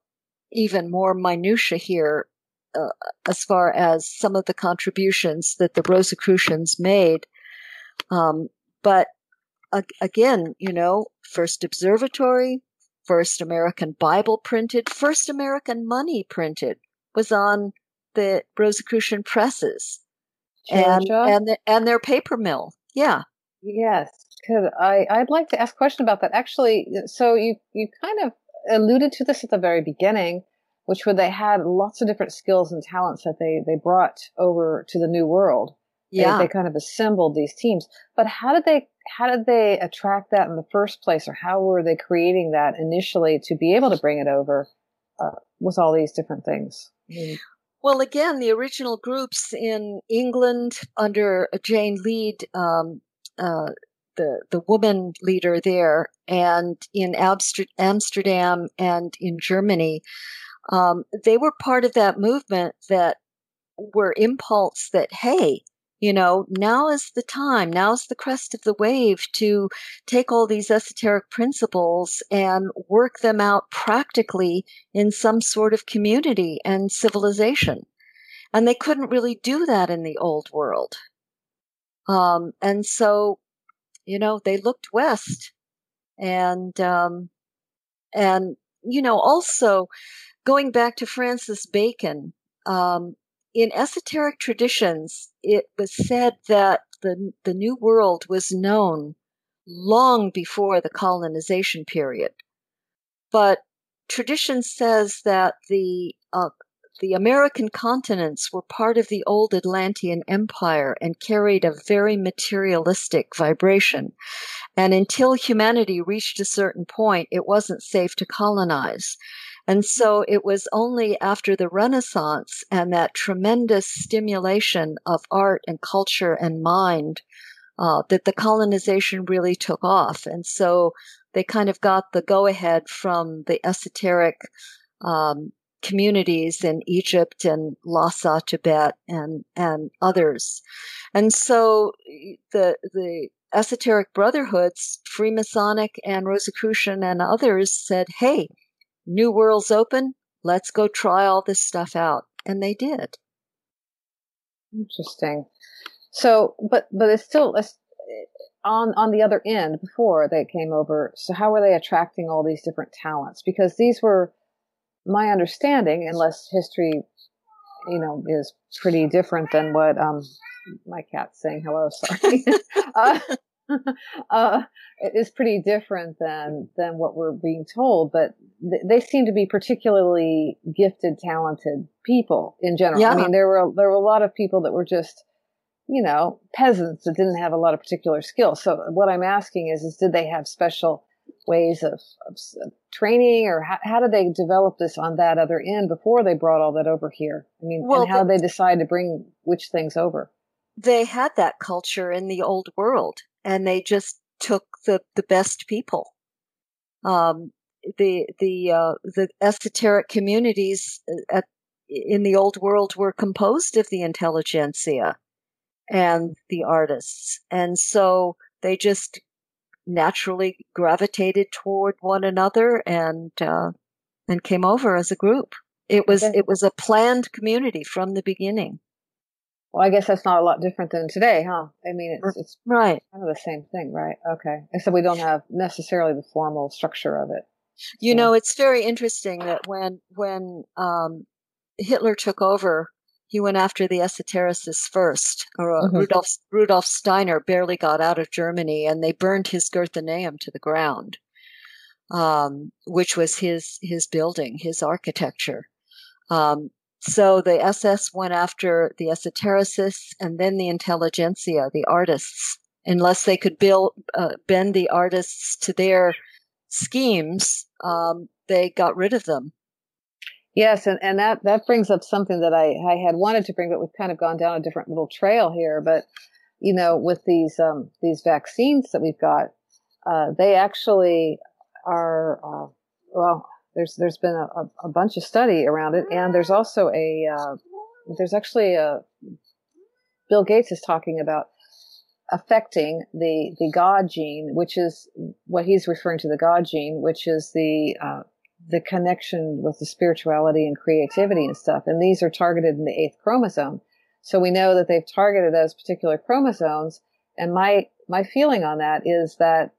even more minutia here uh, as far as some of the contributions that the Rosicrucians made. Um, but again, you know, first observatory, first American Bible printed, first American money printed was on the Rosicrucian presses and and the, and their paper mill. Yeah. Yes. because I? I'd like to ask a question about that. Actually, so you you kind of alluded to this at the very beginning, which where they had lots of different skills and talents that they they brought over to the New World. Yeah. They, they kind of assembled these teams. But how did they how did they attract that in the first place, or how were they creating that initially to be able to bring it over uh, with all these different things? I mean, well, again, the original groups in England under Jane Lead, um, uh, the the woman leader there, and in Amsterdam and in Germany, um, they were part of that movement that were impulse that hey, you know, now is the time, now is the crest of the wave to take all these esoteric principles and work them out practically in some sort of community and civilization. And they couldn't really do that in the old world. Um, and so, you know, they looked west and, um, and, you know, also going back to Francis Bacon, um, in esoteric traditions, it was said that the, the New World was known long before the colonization period. But tradition says that the uh, the American continents were part of the old Atlantean Empire and carried a very materialistic vibration. And until humanity reached a certain point, it wasn't safe to colonize. And so it was only after the Renaissance and that tremendous stimulation of art and culture and mind uh, that the colonization really took off. And so they kind of got the go ahead from the esoteric um, communities in Egypt and Lhasa, Tibet, and and others. And so the the esoteric brotherhoods, Freemasonic and Rosicrucian and others said, "Hey, New World's open. Let's go try all this stuff out. And they did. Interesting. So, but, but it's still on, on the other end before they came over. So how were they attracting all these different talents? Because these were my understanding, unless history, you know, is pretty different than what, um, my cat's saying hello, sorry. uh, uh, is pretty different than than what we're being told. But th- they seem to be particularly gifted, talented people in general. Yeah. I mean, there were there were a lot of people that were just you know peasants that didn't have a lot of particular skills. So what I'm asking is, is did they have special ways of, of, of training or how, how, did they develop this on that other end before they brought all that over here? I mean, well, and how did they decide to bring which things over? They had that culture in the old world and they just took the, the best people. Um, the the uh, the esoteric communities uh, at, in the old world were composed of the intelligentsia and the artists, and so they just naturally gravitated toward one another and uh, and came over as a group. It was okay. it was a planned community from the beginning. Well, I guess that's not a lot different than today, huh? I mean, it's, it's right. kind of the same thing, right? Okay. Except we don't have necessarily the formal structure of it. You know, it's very interesting that when when um, Hitler took over, he went after the esotericists first. Or uh, mm-hmm. Rudolf Rudolf Steiner barely got out of Germany, and they burned his Goetheanum to the ground, um, which was his his building, his architecture. Um, so the SS went after the esotericists and then the intelligentsia, the artists, unless they could build, uh, bend the artists to their schemes. Um, they got rid of them. Yes, and, and that, that brings up something that I, I had wanted to bring, but we've kind of gone down a different little trail here. But you know, with these um, these vaccines that we've got, uh, they actually are uh, well there's there's been a, a, bunch of study around it, and there's also a uh, there's actually a Bill Gates is talking about affecting the the God gene, which is what he's referring to the God gene, which is the uh, the connection with the spirituality and creativity and stuff. And these are targeted in the eighth chromosome. So we know that they've targeted those particular chromosomes. And my my feeling on that is that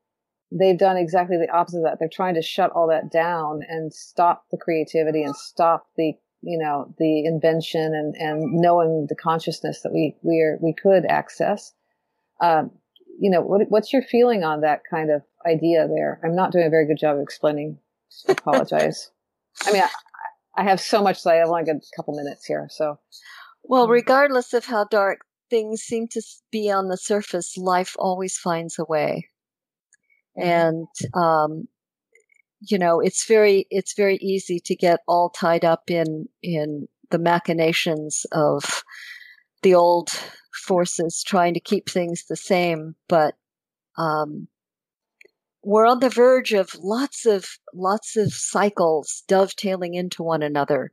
they've done exactly the opposite of that. They're trying to shut all that down and stop the creativity and stop the you know the invention and and knowing the consciousness that we we are we could access. Um, you know what, what's your feeling on that kind of idea there? I'm not doing a very good job of explaining. I apologize. I mean, I, I have so much say. I've only got a couple minutes here, so. Well, regardless of how dark things seem to be on the surface, life always finds a way. And, um, you know, it's very, it's very easy to get all tied up in, in the machinations of the old forces trying to keep things the same. But, um, we're on the verge of lots of, lots of cycles dovetailing into one another.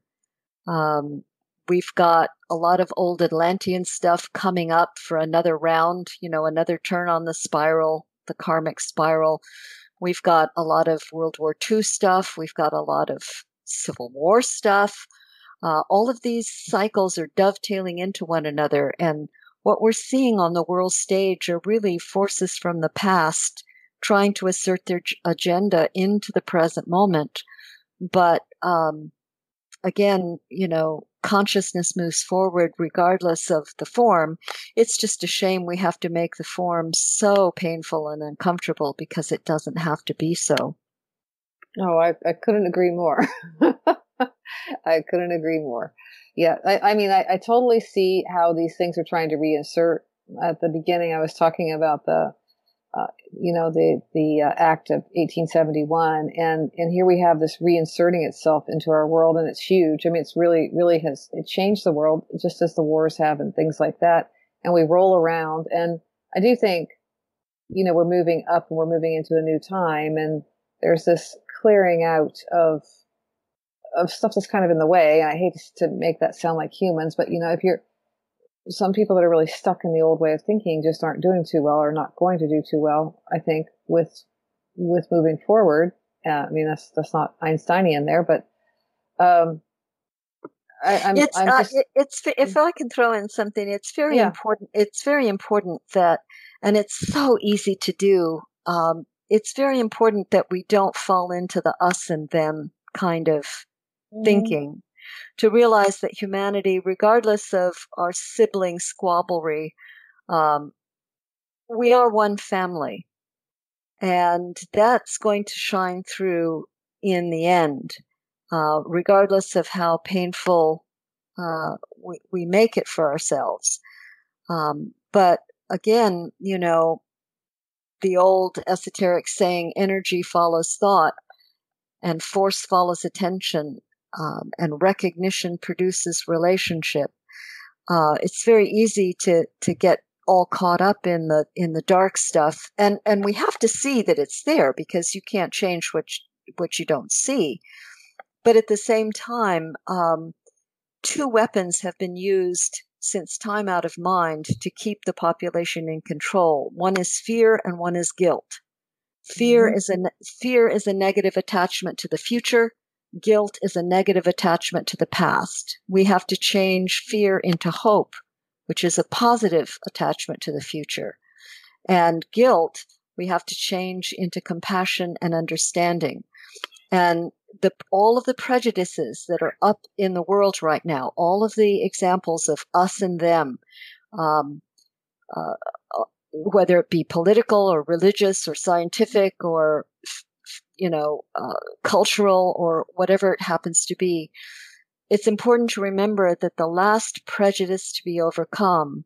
Um, we've got a lot of old Atlantean stuff coming up for another round, you know, another turn on the spiral the karmic spiral. We've got a lot of World War II stuff. We've got a lot of Civil War stuff. Uh, all of these cycles are dovetailing into one another. And what we're seeing on the world stage are really forces from the past trying to assert their agenda into the present moment. But um, again, you know, consciousness moves forward regardless of the form. It's just a shame we have to make the form so painful and uncomfortable because it doesn't have to be so. Oh, I, I couldn't agree more. I couldn't agree more. Yeah, I, I mean, I, I totally see how these things are trying to reinsert. At the beginning, I was talking about the uh, you know, the the uh, Act of 1871, and and here we have this reinserting itself into our world, and it's huge. I mean, it's really really has it changed the world just as the wars have and things like that. And we roll around, and I do think, you know, we're moving up and we're moving into a new time, and there's this clearing out of of stuff that's kind of in the way. And I hate to make that sound like humans, but you know, if you're some people that are really stuck in the old way of thinking just aren't doing too well or not going to do too well. I think with with moving forward. Uh, I mean, that's that's not Einsteinian there, but um, I, I'm, it's I'm uh, just, it's if I can throw in something, it's very Yeah. important. It's very important that, and it's so easy to do. Um, it's very important that we don't fall into the us and them kind of thinking. To realize that humanity, regardless of our sibling squabblery, um, we are one family, and that's going to shine through in the end, uh, regardless of how painful uh, we, we make it for ourselves. Um, but again, you know, the old esoteric saying, energy follows thought and force follows attention, um, and recognition produces relationship. Uh, it's very easy to, to get all caught up in the, in the dark stuff. And, and we have to see that it's there because you can't change what, you, what you don't see. But at the same time, um, two weapons have been used since time out of mind to keep the population in control. One is fear and one is guilt. Fear Mhm. is a fear is a negative attachment to the future. Guilt is a negative attachment to the past. We have to change fear into hope, which is a positive attachment to the future. And guilt, we have to change into compassion and understanding. And the, all of the prejudices that are up in the world right now, all of the examples of us and them, um, uh, uh, whether it be political or religious or scientific or, you know, uh, cultural or whatever it happens to be, it's important to remember that the last prejudice to be overcome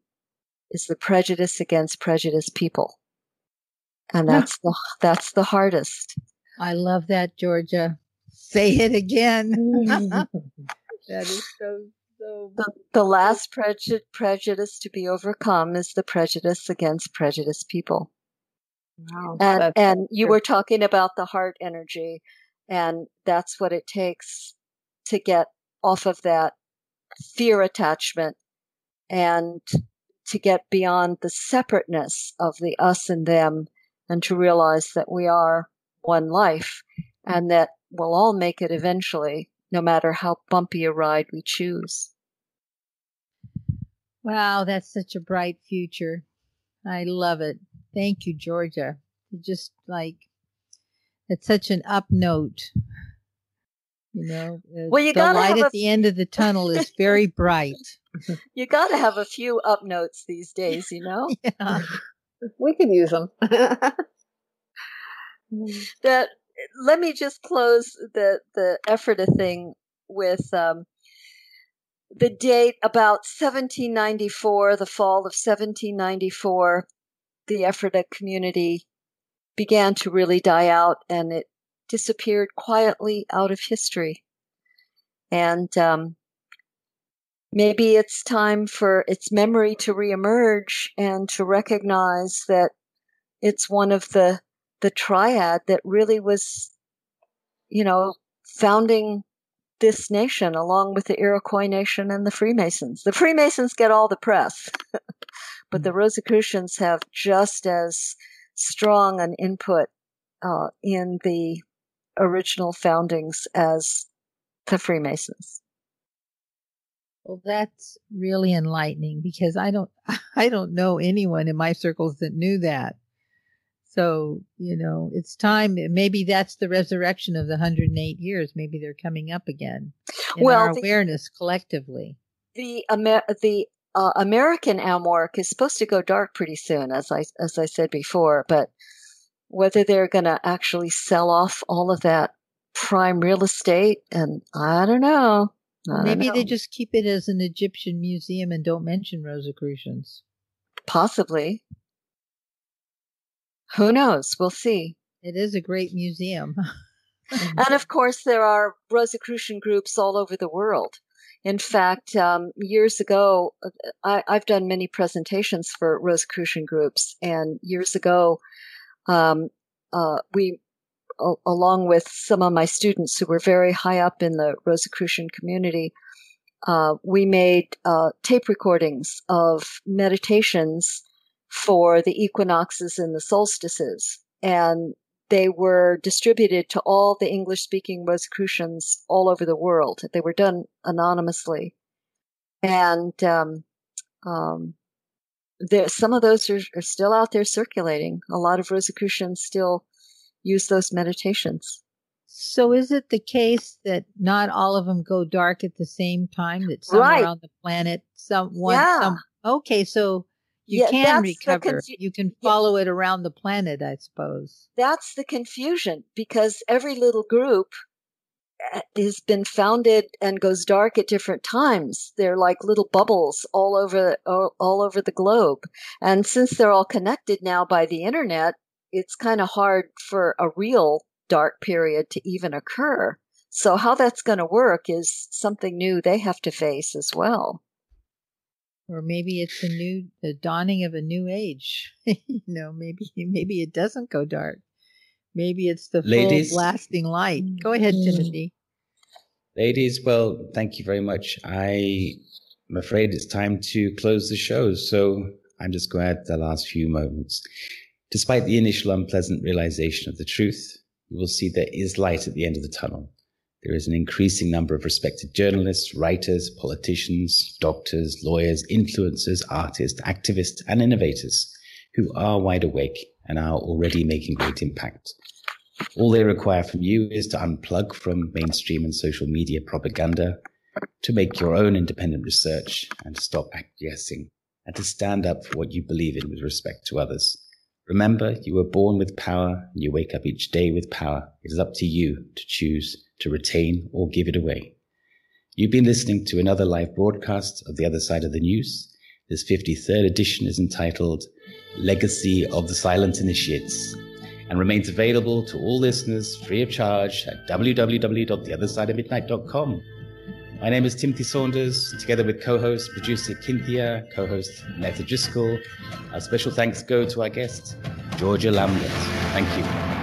is the prejudice against prejudiced people. And that's the, that's the hardest. I love that, Georgia. Say it again. that is so so. The, the last preju- prejudice to be overcome is the prejudice against prejudiced people. Wow, And, and you were talking about the heart energy, and that's what it takes to get off of that fear attachment and to get beyond the separateness of the us and them and to realize that we are one life and that we'll all make it eventually, no matter how bumpy a ride we choose. Wow, that's such a bright future. I love it. Thank you, Georgia. Just like it's such an up note. You know, well, you the gotta light have at a- the end of the tunnel is very bright. You got to have a few up notes these days, you know? yeah. We could use them. that let me just close the the Ephrata thing with um, the date about 1794, the fall of 1794. The Ephrata community began to really die out, and it disappeared quietly out of history. And um, maybe it's time for its memory to reemerge and to recognize that it's one of the the triad that really was, you know, founding this nation along with the Iroquois nation and the Freemasons. The Freemasons get all the press, but the Rosicrucians have just as strong an input uh, in the original foundings as the Freemasons. Well, that's really enlightening because I don't I don't know anyone in my circles that knew that. So, you know, it's time. Maybe that's the resurrection of the 108 years. Maybe they're coming up again in Well, our the- awareness collectively. The Amer- the uh, American AMORC is supposed to go dark pretty soon, as I as I said before. But whether they're going to actually sell off all of that prime real estate, and I don't know. I don't Maybe they just keep it as an Egyptian museum and don't mention Rosicrucians. possibly. Who knows? We'll see. It is a great museum. And of course, there are Rosicrucian groups all over the world. In fact, um, years ago, uh, I, I've done many presentations for Rosicrucian groups, and years ago, um, uh, we, a- along with some of my students who were very high up in the Rosicrucian community, uh, we made uh, tape recordings of meditations for the equinoxes and the solstices, and they were distributed to all the English speaking Rosicrucians all over the world. They were done anonymously. And um, um, there, some of those are, are still out there circulating. A lot of Rosicrucians still use those meditations. So is it the case that not all of them go dark at the same time? That somewhere Right. on the planet, some one, Yeah. some. Okay, so you Yeah, can recover. confu- you can follow it around the planet, I suppose. That's the confusion because every little group uh, has been founded and goes dark at different times. They're like little bubbles all over all, all over the globe. And since they're all connected now by the internet, it's kind of hard for a real dark period to even occur. So how that's going to work is something new they have to face as well. Or maybe it's a new, the dawning of a new age. you know, maybe maybe it doesn't go dark. Maybe it's the Ladies? full blasting light. Mm. Go ahead, Timothy. Ladies, well, thank you very much. I am afraid it's time to close the show, so I'm just going to add the last few moments. Despite the initial unpleasant realization of the truth, you will see there is light at the end of the tunnel. There is an increasing number of respected journalists, writers, politicians, doctors, lawyers, influencers, artists, activists, and innovators who are wide awake and are already making great impact. All they require from you is to unplug from mainstream and social media propaganda, to make your own independent research, and to stop acquiescing, and to stand up for what you believe in with respect to others. Remember, you were born with power, and you wake up each day with power. It is up to you to choose to retain or give it away. You've been listening to another live broadcast of The Other Side of the News. This 53rd edition is entitled Legacy of the Silent Initiates and remains available to all listeners free of charge at www.theothersideofmidnight.com. My name is Timothy Saunders, together with co-host producer Kynthia, co-host Netta Driscoll. Our special thanks go to our guest, Georgia Lambert. Thank you.